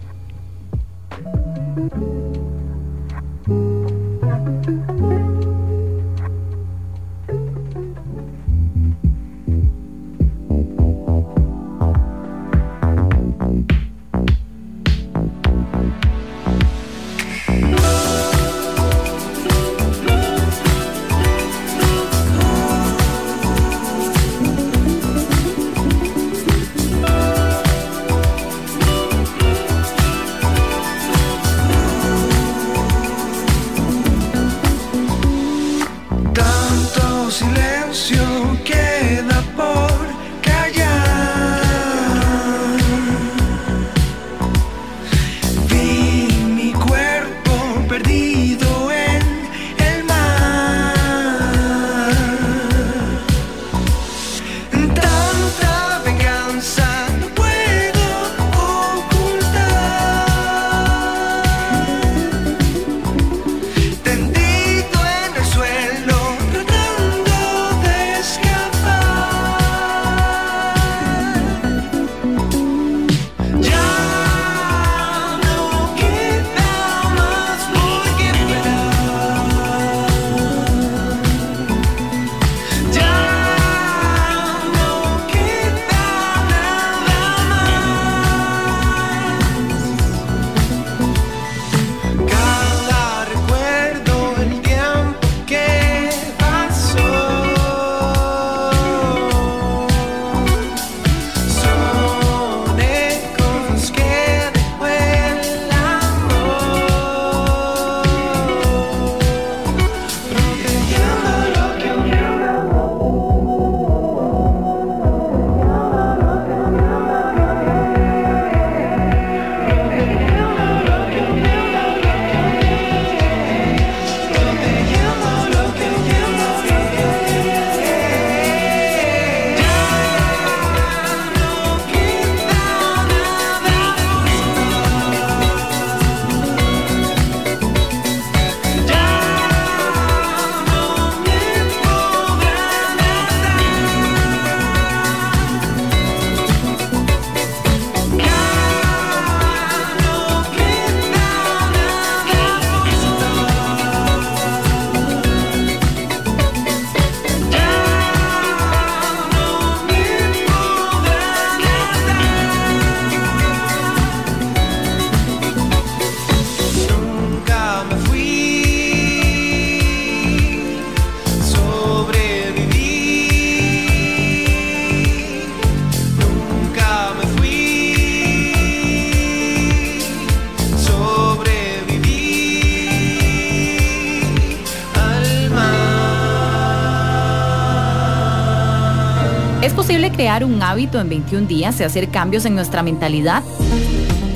[SPEAKER 14] Un hábito en 21 días y hacer cambios en nuestra mentalidad?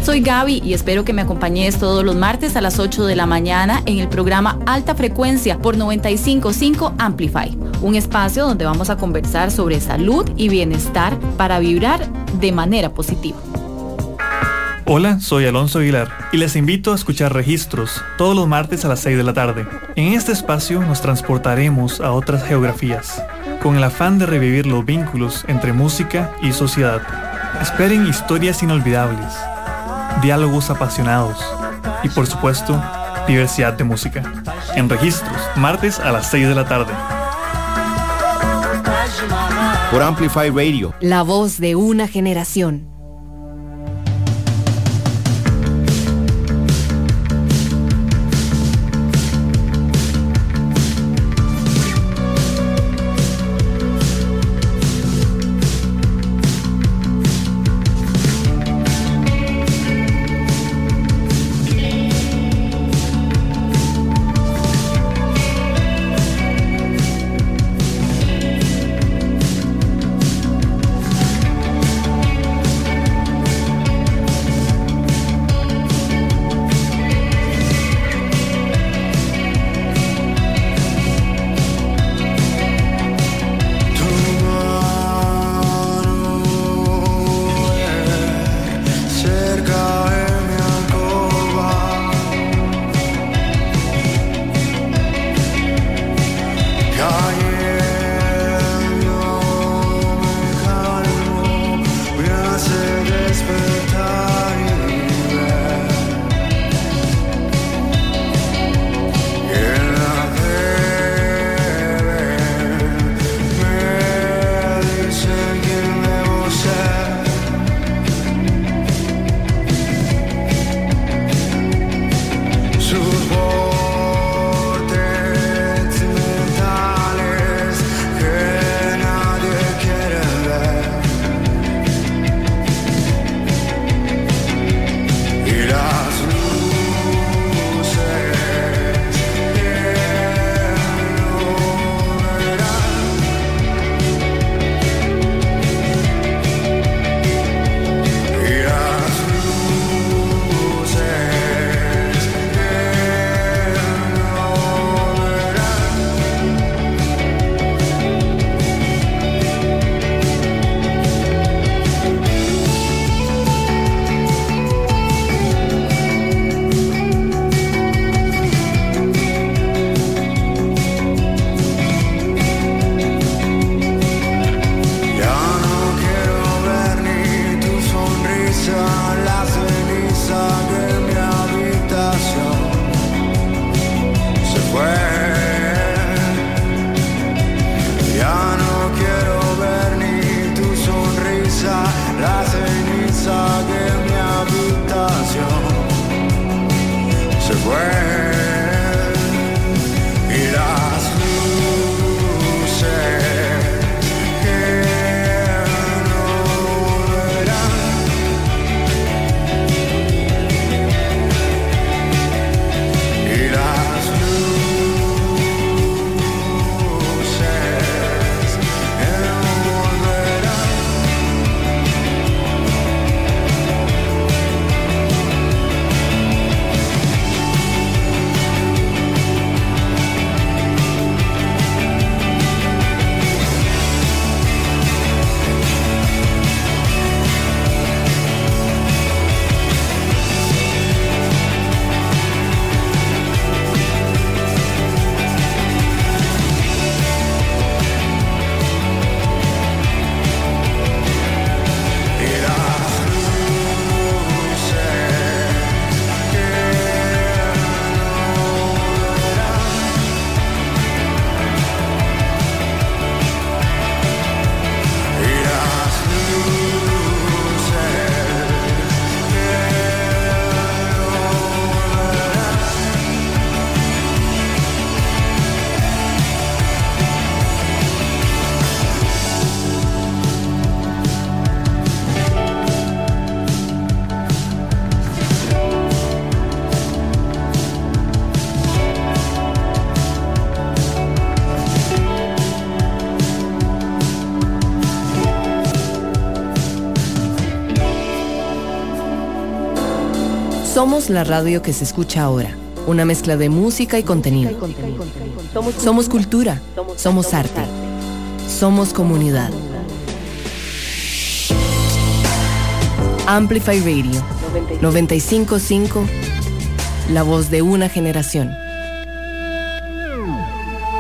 [SPEAKER 14] Soy Gaby y espero que me acompañes todos los martes a las 8 de la mañana en el programa Alta Frecuencia por 955 Amplify, un espacio donde vamos a conversar sobre salud y bienestar para vibrar de manera positiva.
[SPEAKER 15] Hola, soy Alonso Aguilar y les invito a escuchar Registros todos los martes a las 6 de la tarde. En este espacio nos transportaremos a otras geografías, con el afán de revivir los vínculos entre música y sociedad. Esperen historias inolvidables, diálogos apasionados y por supuesto, diversidad de música. En Registros, martes a las 6 de la tarde.
[SPEAKER 16] Por Amplify Radio.
[SPEAKER 1] La voz de una generación.
[SPEAKER 17] La radio que se escucha ahora. Una mezcla de música y contenido. Somos cultura. Somos arte. Somos comunidad. Amplify Radio 955. La voz de una generación.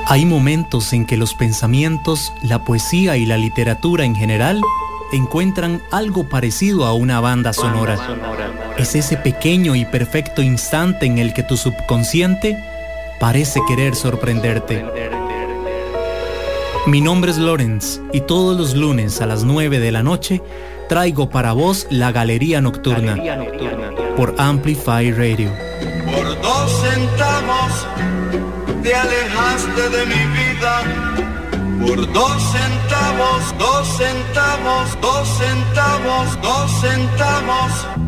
[SPEAKER 18] Hay momentos en que los pensamientos, la poesía y la literatura en general encuentran algo parecido a una banda sonora. Es ese pequeño y perfecto instante en el que tu subconsciente parece querer sorprenderte. Mi nombre es Lorenz y todos los lunes a las 9 de la noche traigo para vos la Galería Nocturna por Amplify Radio.
[SPEAKER 19] Por dos centavos te alejaste de mi vida. Por dos centavos, dos centavos, dos centavos, dos centavos.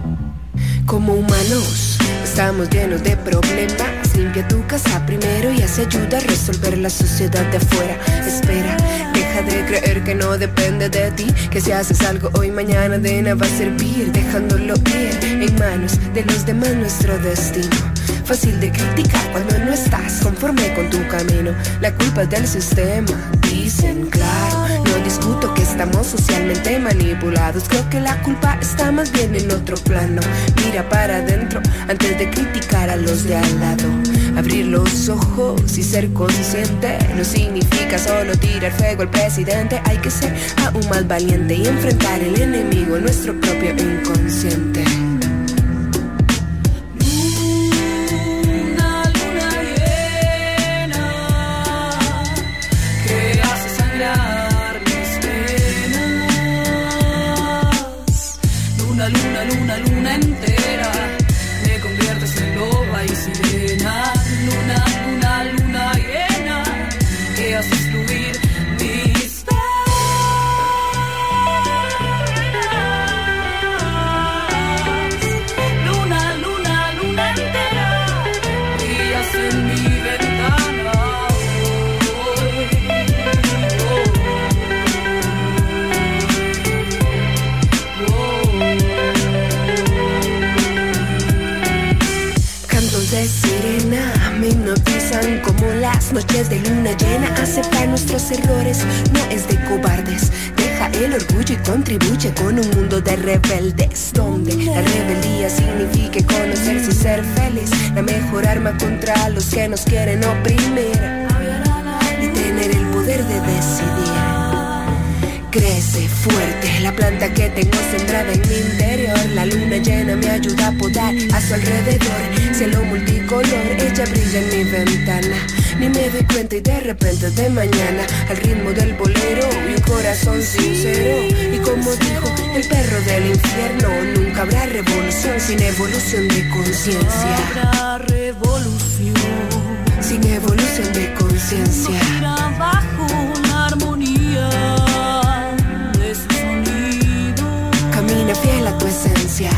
[SPEAKER 13] Como humanos, estamos llenos de problemas. Limpia tu casa primero y hace ayuda a resolver la sociedad de afuera. Espera, deja de creer que no depende de ti. Que si haces algo hoy, mañana de nada va a servir. Dejándolo ir en manos de los demás nuestro destino. Fácil de criticar cuando no estás conforme con tu camino. La culpa es del sistema, dicen claro. No discuto que estamos socialmente manipulados. Creo que la culpa está más bien en otro plano. Mira para adentro antes de criticar a los de al lado. Abrir los ojos y ser consciente no significa solo tirar fuego al presidente. Hay que ser aún más valiente y enfrentar el enemigo, nuestro propio inconsciente. No es de cobardes. Deja el orgullo y contribuye con un mundo de rebeldes. Donde la rebeldía signifique conocerse y ser feliz. La mejor arma contra los que nos quieren oprimir. Y tener el poder de decidir. Crece fuerte la planta que tengo sembrada en mi interior. La luna llena me ayuda a podar a su alrededor. Cielo multicolor, ella brilla en mi ventana. Ni me doy cuenta y de repente de mañana al ritmo del bolero y un corazón sincero. Y como dijo el perro del infierno, nunca habrá revolución sin evolución de conciencia.
[SPEAKER 20] Habrá revolución
[SPEAKER 13] Sin evolución de conciencia.
[SPEAKER 20] una armonía de sonido.
[SPEAKER 13] Camina fiel a tu esencia.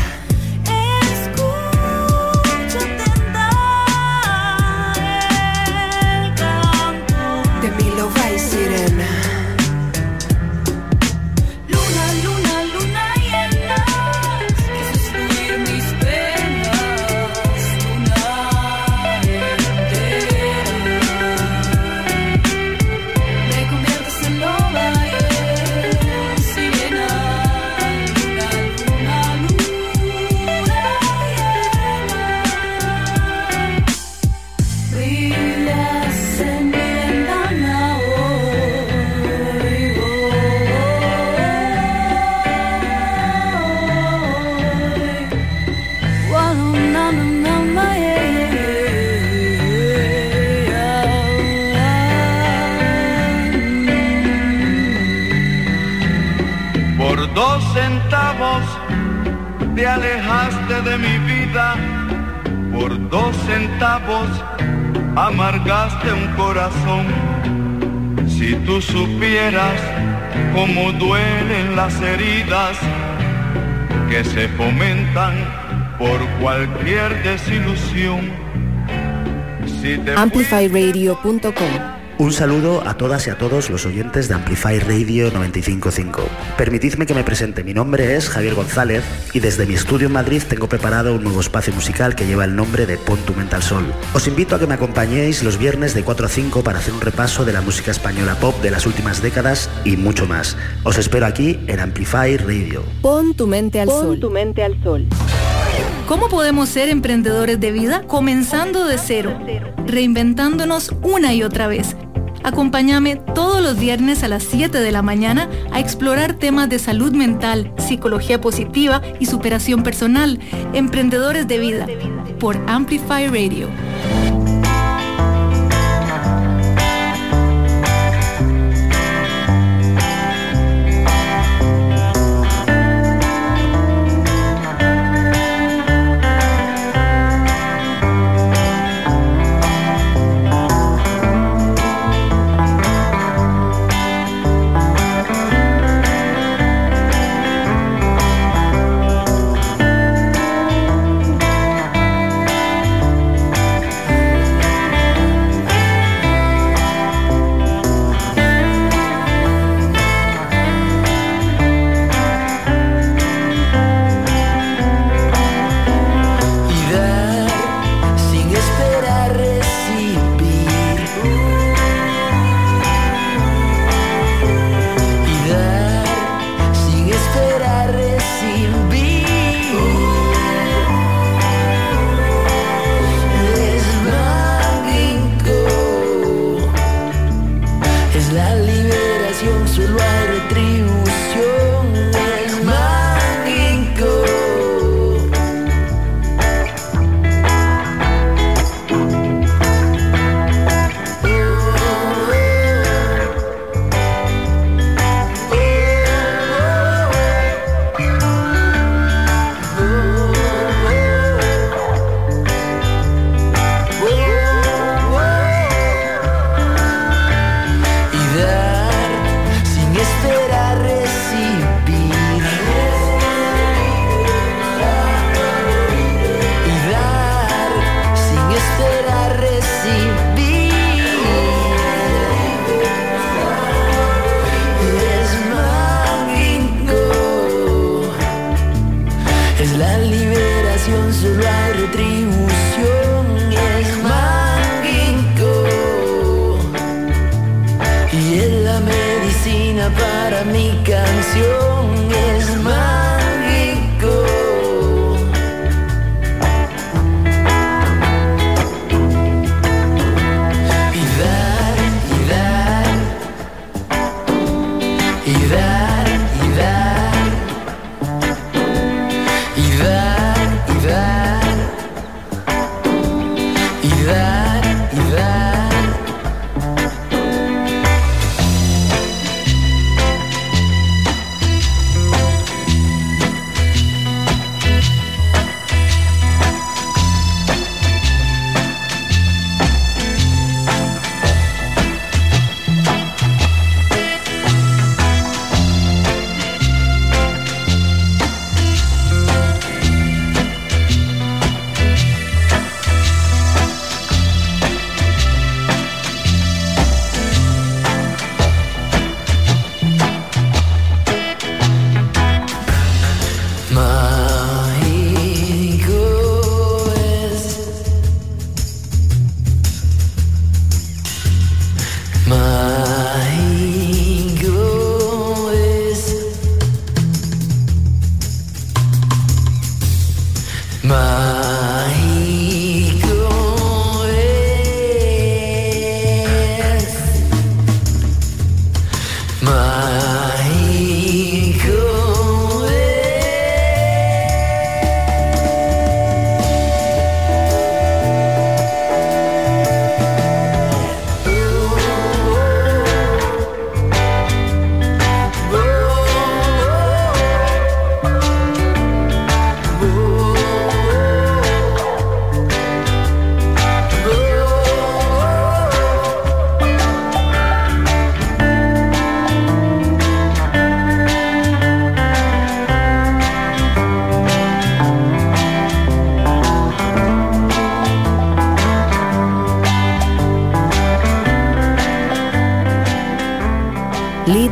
[SPEAKER 19] Tú supieras cómo duelen las heridas que se fomentan por cualquier desilusión. Si
[SPEAKER 17] Amplifyradio.com.
[SPEAKER 21] Un saludo a todas y a todos los oyentes de Amplify Radio 955. Permitidme que me presente. Mi nombre es Javier González y desde mi estudio en Madrid tengo preparado un nuevo espacio musical que lleva el nombre de Pon tu mente al sol. Os invito a que me acompañéis los viernes de 4 a 5 para hacer un repaso de la música española pop de las últimas décadas y mucho más. Os espero aquí en Amplify Radio.
[SPEAKER 17] Pon tu mente al
[SPEAKER 22] Pon
[SPEAKER 17] sol.
[SPEAKER 22] tu mente al sol.
[SPEAKER 1] ¿Cómo podemos ser emprendedores de vida? Comenzando de cero, reinventándonos una y otra vez. Acompáñame todos los viernes a las 7 de la mañana a explorar temas de salud mental, psicología positiva y superación personal. Emprendedores de vida por Amplify Radio.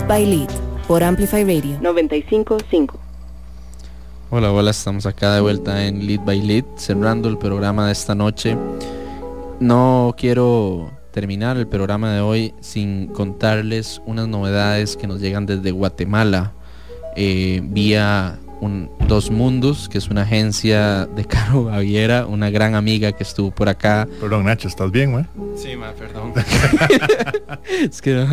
[SPEAKER 1] By Lead por Amplify Radio 955.
[SPEAKER 2] Hola, hola, estamos acá de vuelta en Lead by Lead, cerrando el programa de esta noche. No quiero terminar el programa de hoy sin contarles unas novedades que nos llegan desde Guatemala eh, vía un, Dos Mundos, que es una agencia de Caro Baviera, una gran amiga que estuvo por acá.
[SPEAKER 3] Perdón, Nacho, ¿estás bien, güey?
[SPEAKER 11] Sí, ma, perdón.
[SPEAKER 2] es que no,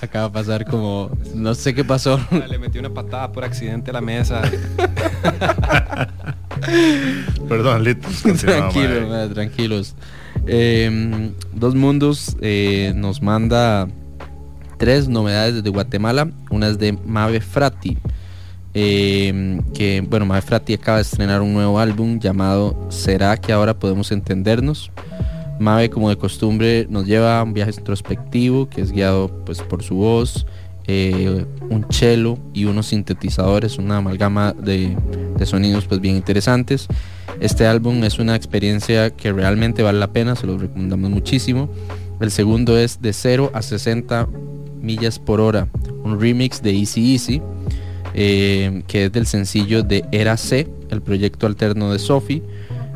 [SPEAKER 2] acaba de pasar como, no sé qué pasó.
[SPEAKER 11] Le metí una patada por accidente a la mesa.
[SPEAKER 3] Perdón, Litos.
[SPEAKER 2] Tranquilo, ma, tranquilos. Eh, Dos Mundos eh, nos manda tres novedades desde Guatemala. Una es de Mave Frati. Eh, que bueno, Mave Frati acaba de estrenar un nuevo álbum llamado ¿Será que ahora podemos entendernos? Mave, como de costumbre, nos lleva a un viaje introspectivo que es guiado pues, por su voz, eh, un cello y unos sintetizadores, una amalgama de, sonidos pues, bien interesantes. Este álbum es una experiencia que realmente vale la pena, se lo recomendamos muchísimo. El segundo es de 0 a 60 millas por hora, un remix de Easy Easy eh, que es del sencillo de Era C, el proyecto alterno de Sofi.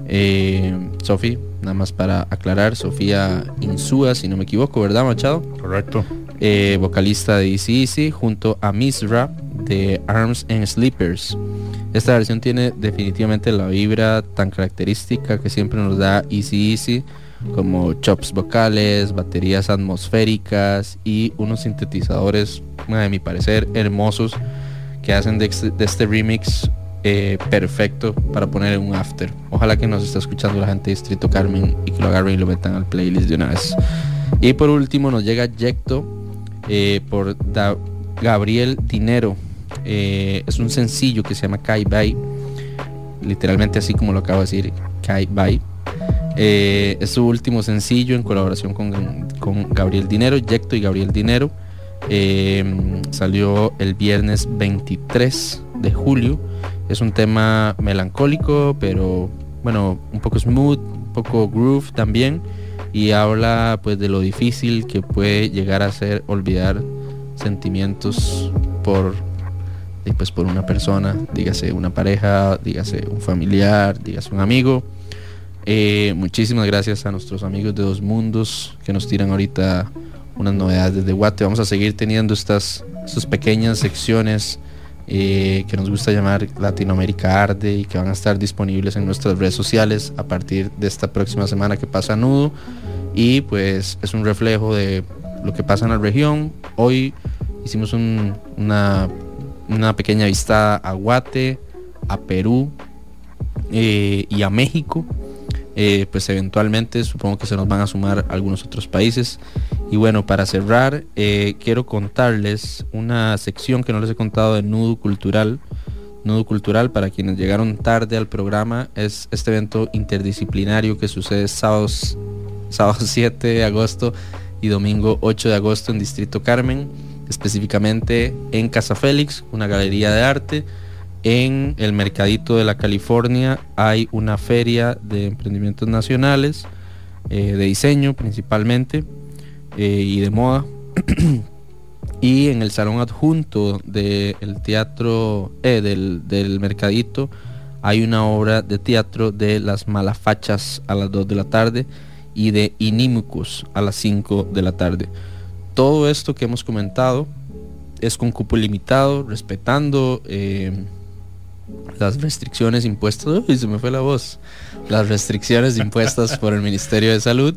[SPEAKER 2] Eh, Sofi, nada más para aclarar, Sofía Insúa, si no me equivoco, ¿verdad, Machado?
[SPEAKER 3] Correcto.
[SPEAKER 2] Eh, vocalista de Easy Easy, junto a Misra de Arms and Sleepers. Esta versión tiene definitivamente la vibra tan característica que siempre nos da Easy Easy, como chops vocales, baterías atmosféricas y unos sintetizadores, a mi parecer, hermosos que hacen de este, de este remix eh, perfecto para poner un after. Ojalá que nos esté escuchando la gente de Distrito Carmen y que lo agarren y lo metan al playlist de una vez. Y por último nos llega Yecto eh, por da Gabriel Dinero. Eh, es un sencillo que se llama Kai Bai. Literalmente así como lo acabo de decir, Kai Bai. Es su último sencillo en colaboración con, con Gabriel Dinero, Yecto y Gabriel Dinero. Salió el viernes 23 de julio. Es un tema melancólico, pero bueno, un poco smooth, un poco groove también. Y habla pues de lo difícil que puede llegar a ser olvidar sentimientos por pues por una persona, dígase una pareja, dígase un familiar, dígase un amigo. Eh, muchísimas gracias a nuestros amigos de Dos Mundos que nos tiran ahorita unas novedades desde Guate. Vamos a seguir teniendo estas, estas pequeñas secciones eh, que nos gusta llamar Latinoamérica Arde y que van a estar disponibles en nuestras redes sociales a partir de esta próxima semana que pasa Nudo. Y pues es un reflejo de lo que pasa en la región. Hoy hicimos un, una, una, pequeña vista a Guate, a Perú eh, y a México. Eh, pues eventualmente supongo que se nos van a sumar algunos otros países. Y bueno, para cerrar, eh, quiero contarles una sección que no les he contado de Nudo Cultural. Nudo Cultural, para quienes llegaron tarde al programa, es este evento interdisciplinario que sucede sábado 7 de agosto y domingo 8 de agosto en Distrito Carmen, específicamente en Casa Félix, una galería de arte en el Mercadito de la California hay una feria de emprendimientos nacionales, eh, de diseño principalmente, eh, y de moda. y en el salón adjunto del teatro, eh, del, del, Mercadito, hay una obra de teatro de Las Malafachas a las 2 de la tarde y de Inimicus a las 5 de la tarde. Todo esto que hemos comentado es con cupo limitado, respetando las restricciones impuestas, uy, se me fue la voz, las restricciones impuestas por el Ministerio de Salud.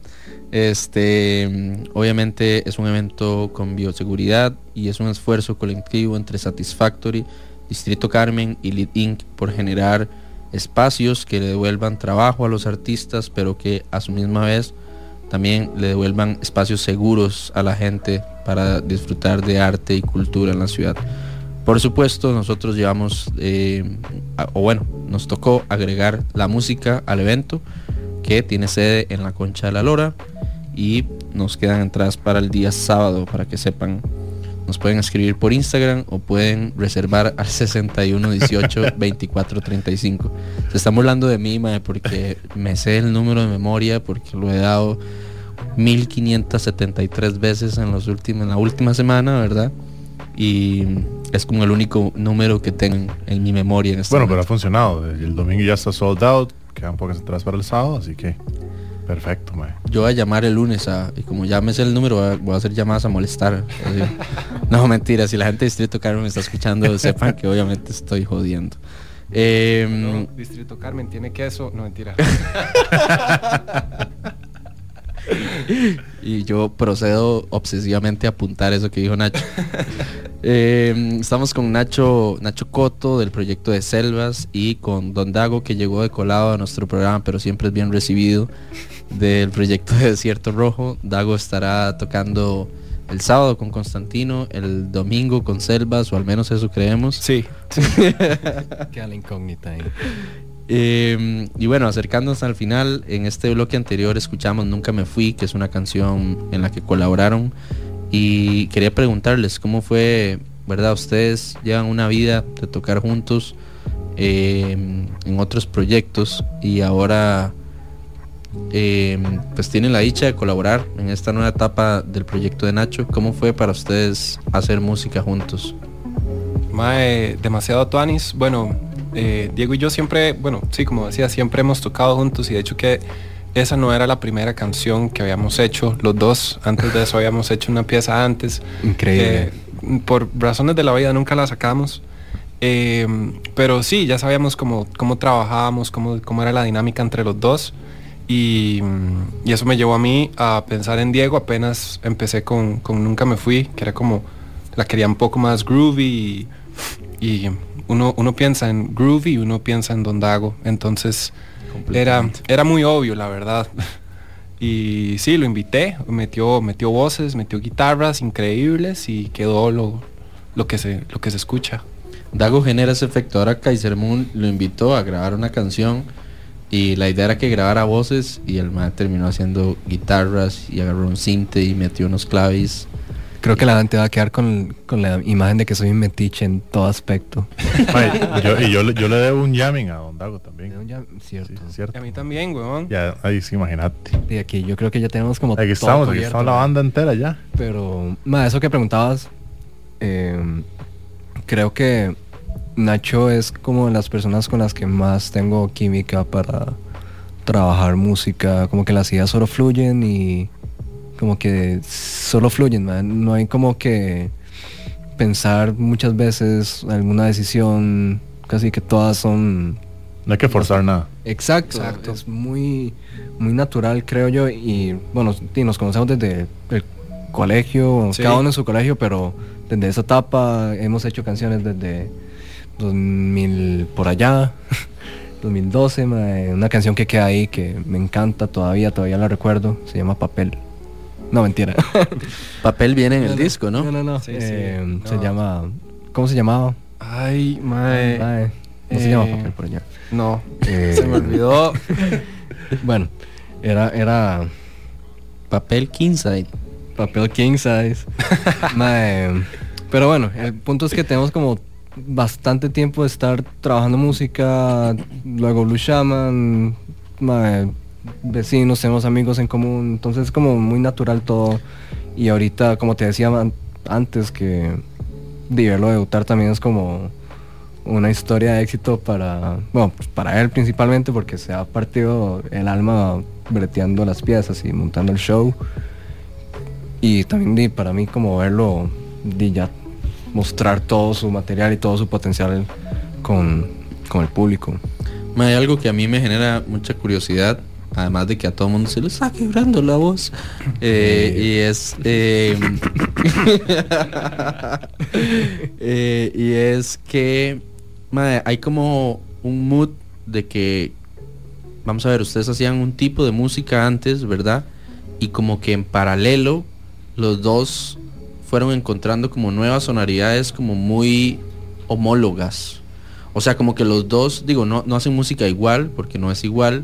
[SPEAKER 2] Este, obviamente es un evento con bioseguridad y es un esfuerzo colectivo entre Satisfactory, Distrito Carmen y Lead Inc. por generar espacios que le devuelvan trabajo a los artistas, pero que a su misma vez también le devuelvan espacios seguros a la gente para disfrutar de arte y cultura en la ciudad. Por supuesto, nosotros llevamos, eh, o bueno, nos tocó agregar la música al evento que tiene sede en la Concha de la Lora y nos quedan entradas para el día sábado para que sepan. Nos pueden escribir por Instagram o pueden reservar al 61 18 24 35. Se están burlando de mí, mae, porque me sé el número de memoria porque lo he dado 1573 veces en los últimos en la última semana, ¿verdad? y es como el único número que tengo en, en mi memoria en este
[SPEAKER 3] Bueno, pero ha funcionado. El domingo ya está sold out. Quedan pocas entradas para el sábado, así que perfecto, mae.
[SPEAKER 2] Yo voy a llamar el lunes a, y como ya me sé el número, voy a, voy a hacer llamadas a molestar. así. No, mentira, si la gente de Distrito Carmen me está escuchando, sepan que obviamente estoy jodiendo. Em,
[SPEAKER 11] Distrito Carmen tiene queso. No, mentira.
[SPEAKER 2] y yo procedo obsesivamente a apuntar eso que dijo Nacho. Eh, estamos con Nacho, Nacho Coto del proyecto de Selvas y con Don Dago que llegó de colado a nuestro programa pero siempre es bien recibido del proyecto de Desierto Rojo. Dago estará tocando el sábado con Constantino, el domingo con Selvas o al menos eso creemos.
[SPEAKER 11] Sí.
[SPEAKER 12] Queda la incógnita ahí.
[SPEAKER 2] Eh, y bueno, acercándonos al final, en este bloque anterior escuchamos Nunca me fui, que es una canción en la que colaboraron. Y quería preguntarles cómo fue, ¿verdad? Ustedes llevan una vida de tocar juntos eh, en otros proyectos y ahora eh, pues tienen la dicha de colaborar en esta nueva etapa del proyecto de Nacho. ¿Cómo fue para ustedes hacer música juntos?
[SPEAKER 11] Mae, demasiado tuanis. Bueno, eh, Diego y yo siempre, bueno, sí, como decía, siempre hemos tocado juntos y de hecho que esa no era la primera canción que habíamos hecho los dos. Antes de eso habíamos hecho una pieza antes.
[SPEAKER 12] Increíble.
[SPEAKER 11] que, por razones de la vida nunca la sacamos. Eh, pero sí, ya sabíamos cómo, cómo trabajábamos, cómo, cómo era la dinámica entre los dos. Y, mm, y eso me llevó a mí a pensar en Diego apenas empecé con, con Nunca Me Fui, que era como, la quería un poco más groovy y, y uno, uno piensa en groovy y uno piensa en Don Dago. Entonces era, era muy obvio, la verdad. Y sí, lo invité, metió, metió voces, metió guitarras increíbles y quedó lo, lo, que, se, lo que se escucha.
[SPEAKER 2] Dago genera ese efecto. Ahora Kaiser Moon lo invitó a grabar una canción y la idea era que grabara voces y el man terminó haciendo guitarras y agarró un cinte y metió unos clavis.
[SPEAKER 12] Creo que la gente va a quedar con, con la imagen de que soy un metiche en todo aspecto.
[SPEAKER 3] Mae, yo- y yo, le- yo le debo un jamming a Don Dago también.
[SPEAKER 12] cierto.
[SPEAKER 3] Sí, cierto.
[SPEAKER 11] A mí también, weón.
[SPEAKER 3] Ya, ahí sí, imagínate.
[SPEAKER 12] Y aquí yo creo que ya tenemos como
[SPEAKER 3] Aquí
[SPEAKER 12] todo
[SPEAKER 3] estamos, aquí
[SPEAKER 12] cubierto,
[SPEAKER 3] estamos la banda entera ya.
[SPEAKER 12] Pero, ma, eso que preguntabas, eh, creo que Nacho es como de las personas con las que más tengo química para trabajar música, como que las ideas solo fluyen y como que solo fluyen, no hay como que pensar muchas veces alguna decisión, casi que todas son...
[SPEAKER 3] No hay que forzar nada.
[SPEAKER 12] Exacto, es muy, muy natural creo yo y bueno, sí, nos conocemos desde el colegio,
[SPEAKER 11] Sí.
[SPEAKER 12] cada uno en su colegio, pero desde esa etapa hemos hecho canciones desde 2000 por allá, 2012, mae, una canción que queda ahí que me encanta todavía, todavía la recuerdo, se llama Papel. No, mentira.
[SPEAKER 2] Papel viene en el disco, ¿no?
[SPEAKER 12] No, no, no.
[SPEAKER 11] Sí, sí.
[SPEAKER 12] eh, Se
[SPEAKER 11] No.
[SPEAKER 12] llama... ¿Cómo se llamaba?
[SPEAKER 11] Ay, mae.
[SPEAKER 12] Mae, No se
[SPEAKER 11] Eh,
[SPEAKER 12] llama Papel por allá.
[SPEAKER 11] No,
[SPEAKER 12] Eh,
[SPEAKER 11] se me olvidó.
[SPEAKER 12] Bueno, era, era
[SPEAKER 2] Papel king side.
[SPEAKER 12] papel king size. Mae, pero bueno, el punto es que tenemos como bastante tiempo de estar trabajando música, luego Blue Shaman, mae, vecinos, tenemos amigos en común, entonces es como muy natural todo. Y ahorita, como te decía an- antes, que de verlo debutar también es como una historia de éxito para, bueno, pues para él principalmente porque se ha partido el alma breteando las piezas y montando el show. Y también para mí como verlo, di, ya mostrar todo su material y todo su potencial con, con el público.
[SPEAKER 2] Hay algo que a mí me genera mucha curiosidad, además de que a todo el mundo se le está quebrando la voz. Eh, y es. eh, eh, y es que hay como un mood de que. Vamos a ver, ustedes hacían un tipo de música antes, ¿verdad? Y como que en paralelo, los dos fueron encontrando como nuevas sonoridades como muy homólogas. O sea, como que los dos, digo, no, no hacen música igual, porque no es igual,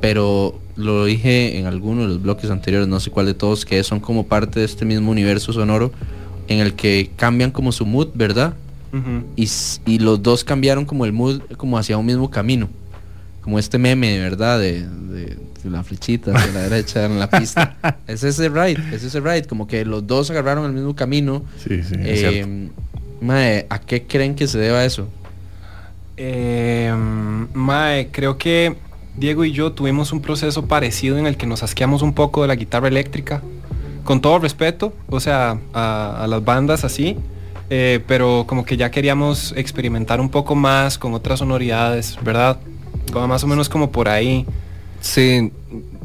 [SPEAKER 2] pero lo dije en alguno de los bloques anteriores, no sé cuál de todos, que son como parte de este mismo universo sonoro en el que cambian como su mood, ¿verdad? Y, y los dos cambiaron como el mood como hacia un mismo camino. Como este meme, ¿verdad? De, de- la flechita hacia la derecha en la pista. es ese ride, es ese ride, como que los dos agarraron el mismo camino.
[SPEAKER 3] Sí, sí, es
[SPEAKER 2] Eh,
[SPEAKER 3] cierto.
[SPEAKER 2] mae, ¿a qué creen que se deba eso?
[SPEAKER 11] Eh, mae, creo que Diego y yo tuvimos un proceso parecido en el que nos asqueamos un poco de la guitarra eléctrica. Con todo respeto, o sea, a, a las bandas así. eh, pero como que ya queríamos experimentar un poco más con otras sonoridades, ¿verdad? Más o menos como por ahí.
[SPEAKER 12] Sí,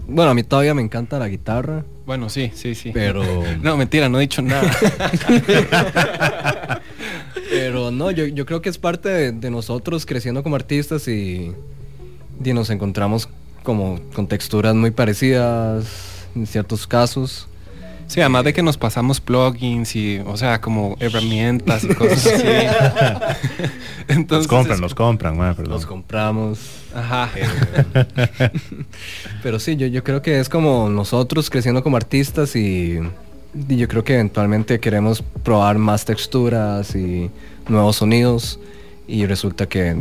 [SPEAKER 12] bueno, a mí todavía me encanta la guitarra.
[SPEAKER 11] Bueno, sí, sí, sí.
[SPEAKER 12] Pero...
[SPEAKER 11] No, mentira, no he dicho nada.
[SPEAKER 12] Pero no, yo, yo creo que es parte de, de nosotros creciendo como artistas y, y nos encontramos como con texturas muy parecidas en ciertos casos.
[SPEAKER 11] Sí, además de que nos pasamos plugins y, o sea, como herramientas y cosas así.
[SPEAKER 3] los
[SPEAKER 11] Entonces,
[SPEAKER 3] compran,
[SPEAKER 11] es-
[SPEAKER 3] los compran, mae, perdón.
[SPEAKER 12] Los compramos.
[SPEAKER 11] Ajá.
[SPEAKER 12] Pero sí, yo, yo creo que es como nosotros creciendo como artistas y, y yo creo que eventualmente queremos probar más texturas y nuevos sonidos y resulta que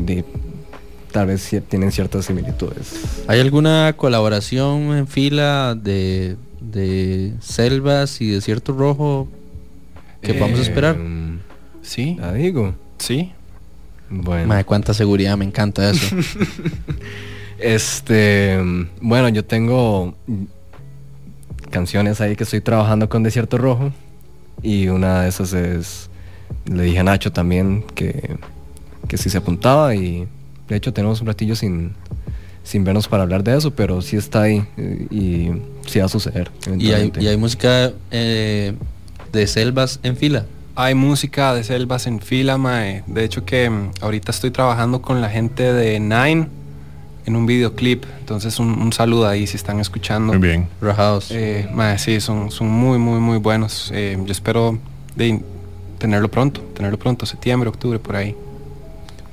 [SPEAKER 12] tal vez sí tienen ciertas similitudes.
[SPEAKER 2] ¿Hay alguna colaboración en fila de, de Selvas y Desierto Rojo que vamos a esperar?
[SPEAKER 11] Sí.
[SPEAKER 12] La digo.
[SPEAKER 11] Sí.
[SPEAKER 12] Bueno.
[SPEAKER 2] Mae, cuánta seguridad, me encanta eso.
[SPEAKER 12] Este, bueno, yo tengo canciones ahí que estoy trabajando con Desierto Rojo y una de esas es, le dije a Nacho también que, que si se apuntaba y de hecho tenemos un ratillo sin, sin vernos para hablar de eso, pero sí está ahí eh, y sí va a suceder.
[SPEAKER 2] y, hay, y hay música eh, de Selvas en fila.
[SPEAKER 11] Hay música de selvas en fila, mae. De hecho que mm, ahorita estoy trabajando con la gente de Nine en un videoclip. Entonces un, un saludo ahí si están escuchando.
[SPEAKER 3] Muy bien.
[SPEAKER 2] Rajados.
[SPEAKER 11] Eh, mae, sí, son, son muy, muy, muy buenos. Eh, yo espero de tenerlo pronto, tenerlo pronto, septiembre, octubre, por ahí.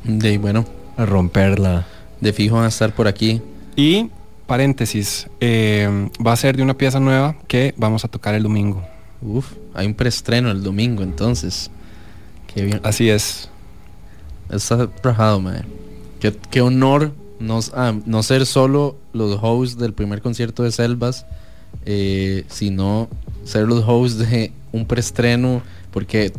[SPEAKER 2] De bueno,
[SPEAKER 12] a romperla.
[SPEAKER 2] De fijo van a estar por aquí.
[SPEAKER 11] Y paréntesis, eh, va a ser de una pieza nueva que vamos a tocar el domingo.
[SPEAKER 2] Uf, hay un preestreno el domingo, entonces. Qué bien.
[SPEAKER 11] Así es.
[SPEAKER 2] Está rajado, mae. Qué, qué honor no, ah, no ser solo los hosts del primer concierto de Selvas, eh, sino ser los hosts de un preestreno, porque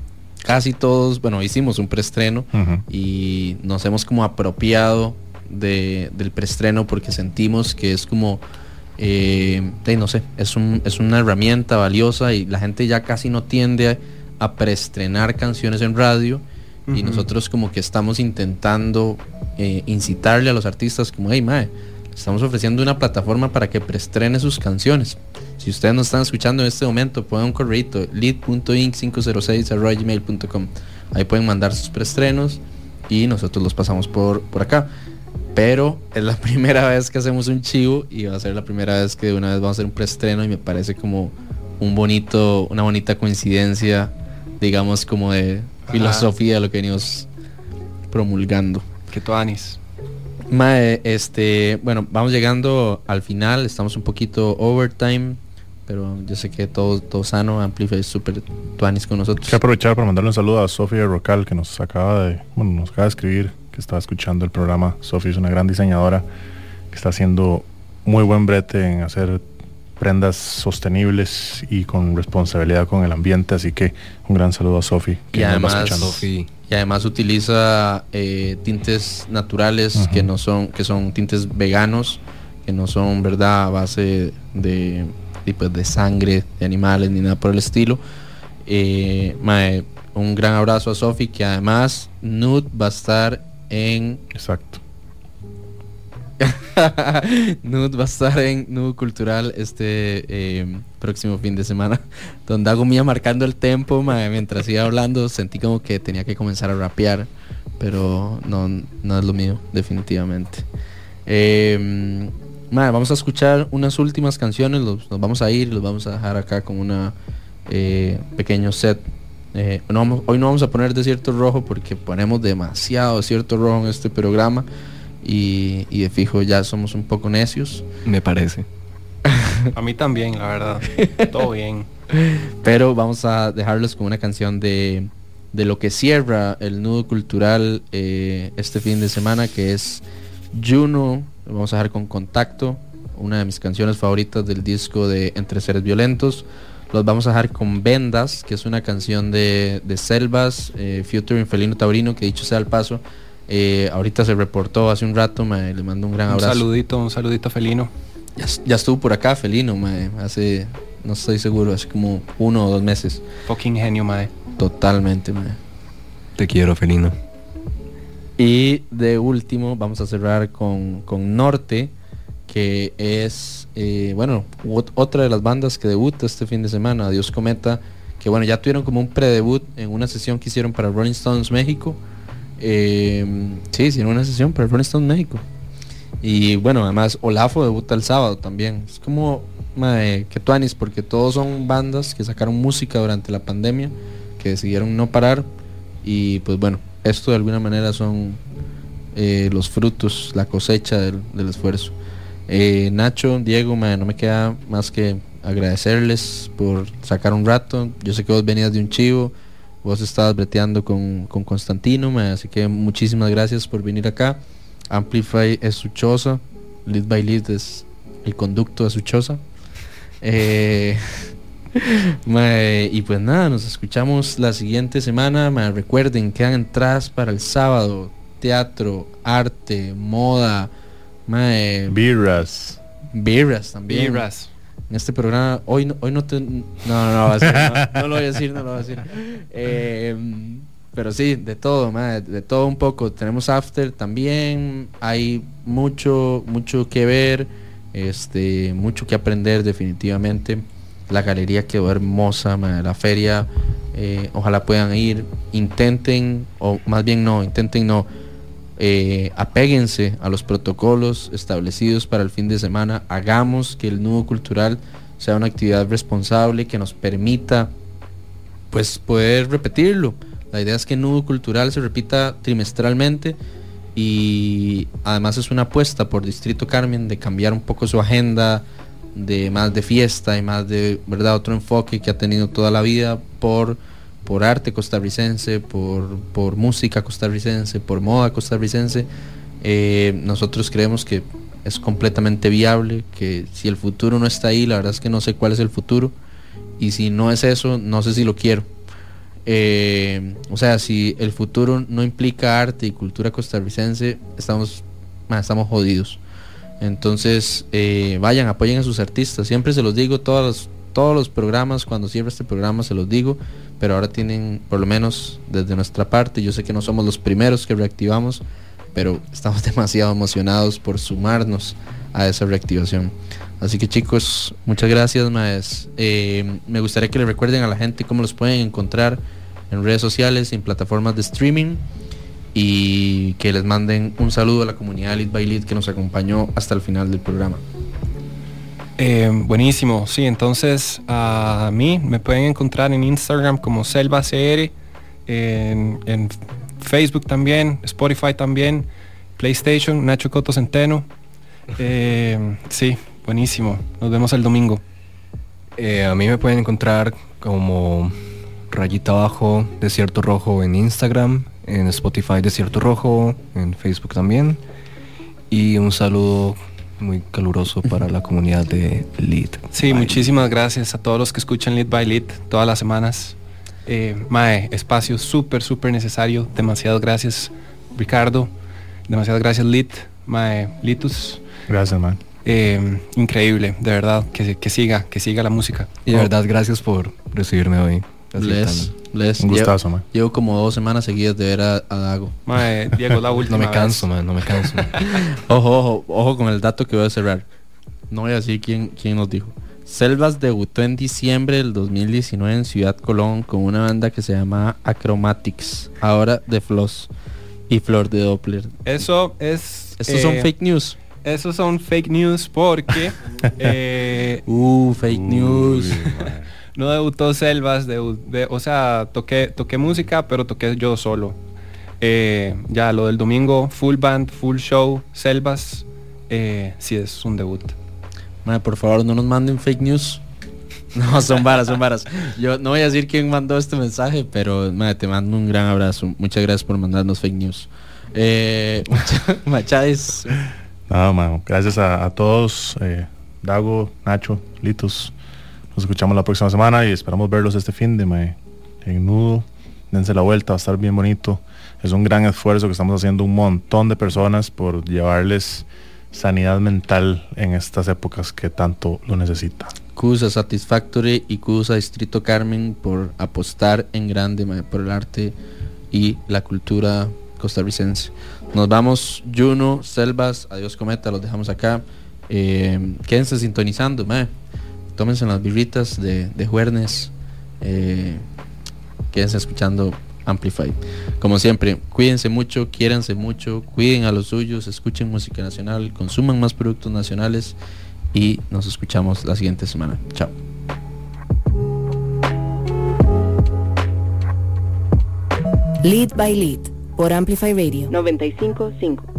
[SPEAKER 2] casi todos, bueno, hicimos un preestreno
[SPEAKER 3] Ujú.
[SPEAKER 2] y nos hemos como apropiado de, del preestreno porque sentimos que es como, eh, de, no sé, es, un, es una herramienta valiosa y la gente ya casi no tiende a, a preestrenar canciones en radio y nosotros como que estamos intentando eh, incitarle a los artistas como, hey, mae, estamos ofreciendo una plataforma para que preestrene sus canciones. Si ustedes nos están escuchando en este momento, pongan un correo lead.inc506.gmail.com Ahí pueden mandar sus preestrenos y nosotros los pasamos por, por acá. Pero es la primera vez que hacemos un chivo y va a ser la primera vez que de una vez vamos a hacer un preestreno y me parece como un bonito, una bonita coincidencia, digamos como de filosofía de lo que venimos promulgando.
[SPEAKER 11] Que tú anis.
[SPEAKER 2] Mae, este, bueno, vamos llegando al final, estamos un poquito overtime, pero yo sé que todo, todo sano, Amplify es súper tuanis con nosotros.
[SPEAKER 3] Quiero aprovechar para mandarle un saludo a Sofía Rocal que nos acaba de, bueno, nos acaba de escribir que estaba escuchando el programa. Sofía es una gran diseñadora que está haciendo muy buen brete en hacer prendas sostenibles y con responsabilidad con el ambiente, así que un gran saludo a Sofía que
[SPEAKER 2] y
[SPEAKER 3] nos va
[SPEAKER 2] además,
[SPEAKER 3] escuchando.
[SPEAKER 2] y además utiliza eh, tintes naturales que no son, que son tintes veganos, que no son verdad a base de, de, pues, de sangre de animales ni nada por el estilo. Eh, mae, un gran abrazo a Sofi que además Nude va a estar en
[SPEAKER 3] Exacto.
[SPEAKER 2] Nude va a estar en Nude Cultural este eh, próximo fin de semana. Donde hago mía marcando el tempo, mae, mientras iba hablando sentí como que tenía que comenzar a rapear. Pero no, no es lo mío, definitivamente. Eh, vamos a escuchar unas últimas canciones, los- nos vamos a ir, los vamos a dejar acá con una eh, pequeño set. Eh, no vamos- hoy no vamos a poner desierto rojo porque ponemos demasiado desierto rojo en este programa y, y de fijo ya somos un poco necios.
[SPEAKER 12] Me parece.
[SPEAKER 11] A mí también, la verdad. Todo bien.
[SPEAKER 2] Pero vamos a dejarlos con una canción de, de lo que cierra el nudo cultural eh, este fin de semana, que es Juno. Lo vamos a dejar con contacto. una de mis canciones favoritas del disco de Entre Seres Violentos. Los vamos a dejar con Vendas, que es una canción de, de Selvas, eh, Future Felino Taurino, que dicho sea el paso, eh, ahorita se reportó hace un rato, mae, le mando un gran
[SPEAKER 11] Un
[SPEAKER 2] abrazo.
[SPEAKER 11] saludito, un saludito felino.
[SPEAKER 2] Ya, ya estuvo por acá, Felino, mae, hace, no estoy seguro, hace como uno o dos meses.
[SPEAKER 11] Fucking genio, mae.
[SPEAKER 2] Totalmente, mae.
[SPEAKER 12] Te quiero, felino.
[SPEAKER 2] Y de último vamos a cerrar con, con Norte, que es, eh, bueno, ot- otra de las bandas que debuta este fin de semana, Dios Cometa, que bueno, ya tuvieron como un predebut en una sesión que hicieron para Rolling Stones México. Eh, sí, hicieron una sesión para Rolling Stones México. Y bueno, además Olafo debuta el sábado también. Es como que tuanis, porque todos son bandas que sacaron música durante la pandemia, que decidieron no parar. Y pues bueno, esto de alguna manera son eh, los frutos, la cosecha del, esfuerzo. Eh, Nacho, Diego, no me queda más que agradecerles por sacar un rato. Yo sé que vos venías de un chivo, vos estabas breteando con, con Constantino, así que muchísimas gracias por venir acá. Amplify es su choza, Lead by Lead es el conducto de su choza. Eh, mae, y pues nada, nos escuchamos la siguiente semana. mae, recuerden, quedan entradas para el sábado. Teatro, arte, moda, mae,
[SPEAKER 3] Birras.
[SPEAKER 2] birras también.
[SPEAKER 11] Birras.
[SPEAKER 2] En este programa, hoy no, hoy no te... No, no, no, va a ser, no, no lo voy a decir, no lo voy a decir. Eh, pero sí, de todo, mae, de todo un poco. Tenemos After también, hay mucho, mucho que ver, este, mucho que aprender definitivamente. La galería quedó hermosa, la feria, eh, ojalá puedan ir, intenten, o más bien no, intenten no, eh, apéguense a los protocolos establecidos para el fin de semana, hagamos que el nudo cultural sea una actividad responsable que nos permita pues poder repetirlo. La idea es que el nudo cultural se repita trimestralmente y además es una apuesta por Distrito Carmen de cambiar un poco su agenda de más de fiesta y más de verdad otro enfoque que ha tenido toda la vida por por arte costarricense, por, por música costarricense, por moda costarricense. Eh, nosotros creemos que es completamente viable, que si el futuro no está ahí, la verdad es que no sé cuál es el futuro. Y si no es eso, no sé si lo quiero. Eh, o sea, si el futuro no implica arte y cultura costarricense, estamos, estamos jodidos. Entonces, eh, vayan, apoyen a sus artistas. Siempre se los digo, todos los, todos los programas, cuando cierre este programa se los digo, pero ahora tienen, por lo menos desde nuestra parte, yo sé que no somos los primeros que reactivamos, pero estamos demasiado emocionados por sumarnos a esa reactivación. Así que chicos, muchas gracias, maes. Eh, me gustaría que le recuerden a la gente cómo los pueden encontrar en redes sociales, en plataformas de streaming y que les manden un saludo a la comunidad Lead by Lead que nos acompañó hasta el final del programa.
[SPEAKER 11] Eh, buenísimo, sí, entonces a mí me pueden encontrar en Instagram como SelvaCR, en, en Facebook también, Spotify también, PlayStation, Nacho Coto Centeno. Eh, sí, buenísimo. Nos vemos el domingo.
[SPEAKER 12] Eh, a mí me pueden encontrar como rayita abajo Desierto Rojo en Instagram, en Spotify Desierto Rojo, en Facebook también. Y un saludo muy caluroso para la comunidad de Lead.
[SPEAKER 11] Sí, muchísimas gracias a todos los que escuchan Lead by Lead todas las semanas. Eh, Mae, espacio súper, súper necesario. Demasiadas gracias, Ricardo. Demasiadas gracias, Lit. Mae, Litus.
[SPEAKER 3] Gracias, man.
[SPEAKER 11] Eh, increíble, de verdad. Que, que siga, que siga la música.
[SPEAKER 12] Y de verdad, gracias por recibirme hoy.
[SPEAKER 2] Les, les,
[SPEAKER 3] Un gustazo,
[SPEAKER 2] llevo,
[SPEAKER 3] man.
[SPEAKER 2] llevo como dos semanas seguidas de ver a, a Dago.
[SPEAKER 11] Mae, Diego, la última
[SPEAKER 12] No me
[SPEAKER 11] vez.
[SPEAKER 12] canso, man, no me canso.
[SPEAKER 2] Ojo, ojo, ojo con el dato que voy a cerrar. No voy a decir quién, quién nos dijo. Selvas debutó en diciembre del 2019 en Ciudad Colón con una banda que se llama Acromatics, ahora de Floss y Flor de Doppler.
[SPEAKER 11] Eso es.
[SPEAKER 2] Estos son
[SPEAKER 11] eh,
[SPEAKER 2] fake news.
[SPEAKER 11] Esos son fake news porque. eh,
[SPEAKER 2] Uh, fake news.
[SPEAKER 11] No debutó Selvas, debu- de- o sea, toqué, toqué música, pero toqué yo solo. Eh, ya lo del domingo, full band, full show, Selvas, eh, sí es un debut.
[SPEAKER 2] Madre, por favor, no nos manden fake news. No, son varas, son varas. Yo no voy a decir quién mandó este mensaje, pero madre, te mando un gran abrazo. Muchas gracias por mandarnos fake news. Eh, Macha- Macháis,
[SPEAKER 3] Nada, mano. Gracias a, a todos. eh, Dago, Nacho, Litos. Nos escuchamos la próxima semana y esperamos verlos este fin de mae, en nudo. Dense la vuelta, va a estar bien bonito. Es un gran esfuerzo que estamos haciendo un montón de personas por llevarles sanidad mental en estas épocas que tanto lo necesitan.
[SPEAKER 2] Cusa Satisfactory y Cusa Distrito Carmen por apostar en grande por el arte y la cultura costarricense. Nos vamos, Juno, Selvas, Adiós Cometa, los dejamos acá. Eh, quédense sintonizando, mae. Tómense las birritas de, de Juernes. Eh, quédense escuchando Amplify. Como siempre, cuídense mucho, quiéranse mucho, cuiden a los suyos, escuchen música nacional, consuman más productos nacionales y nos escuchamos la siguiente semana. Chao.
[SPEAKER 1] Lead by Lead por Amplify Radio
[SPEAKER 22] 955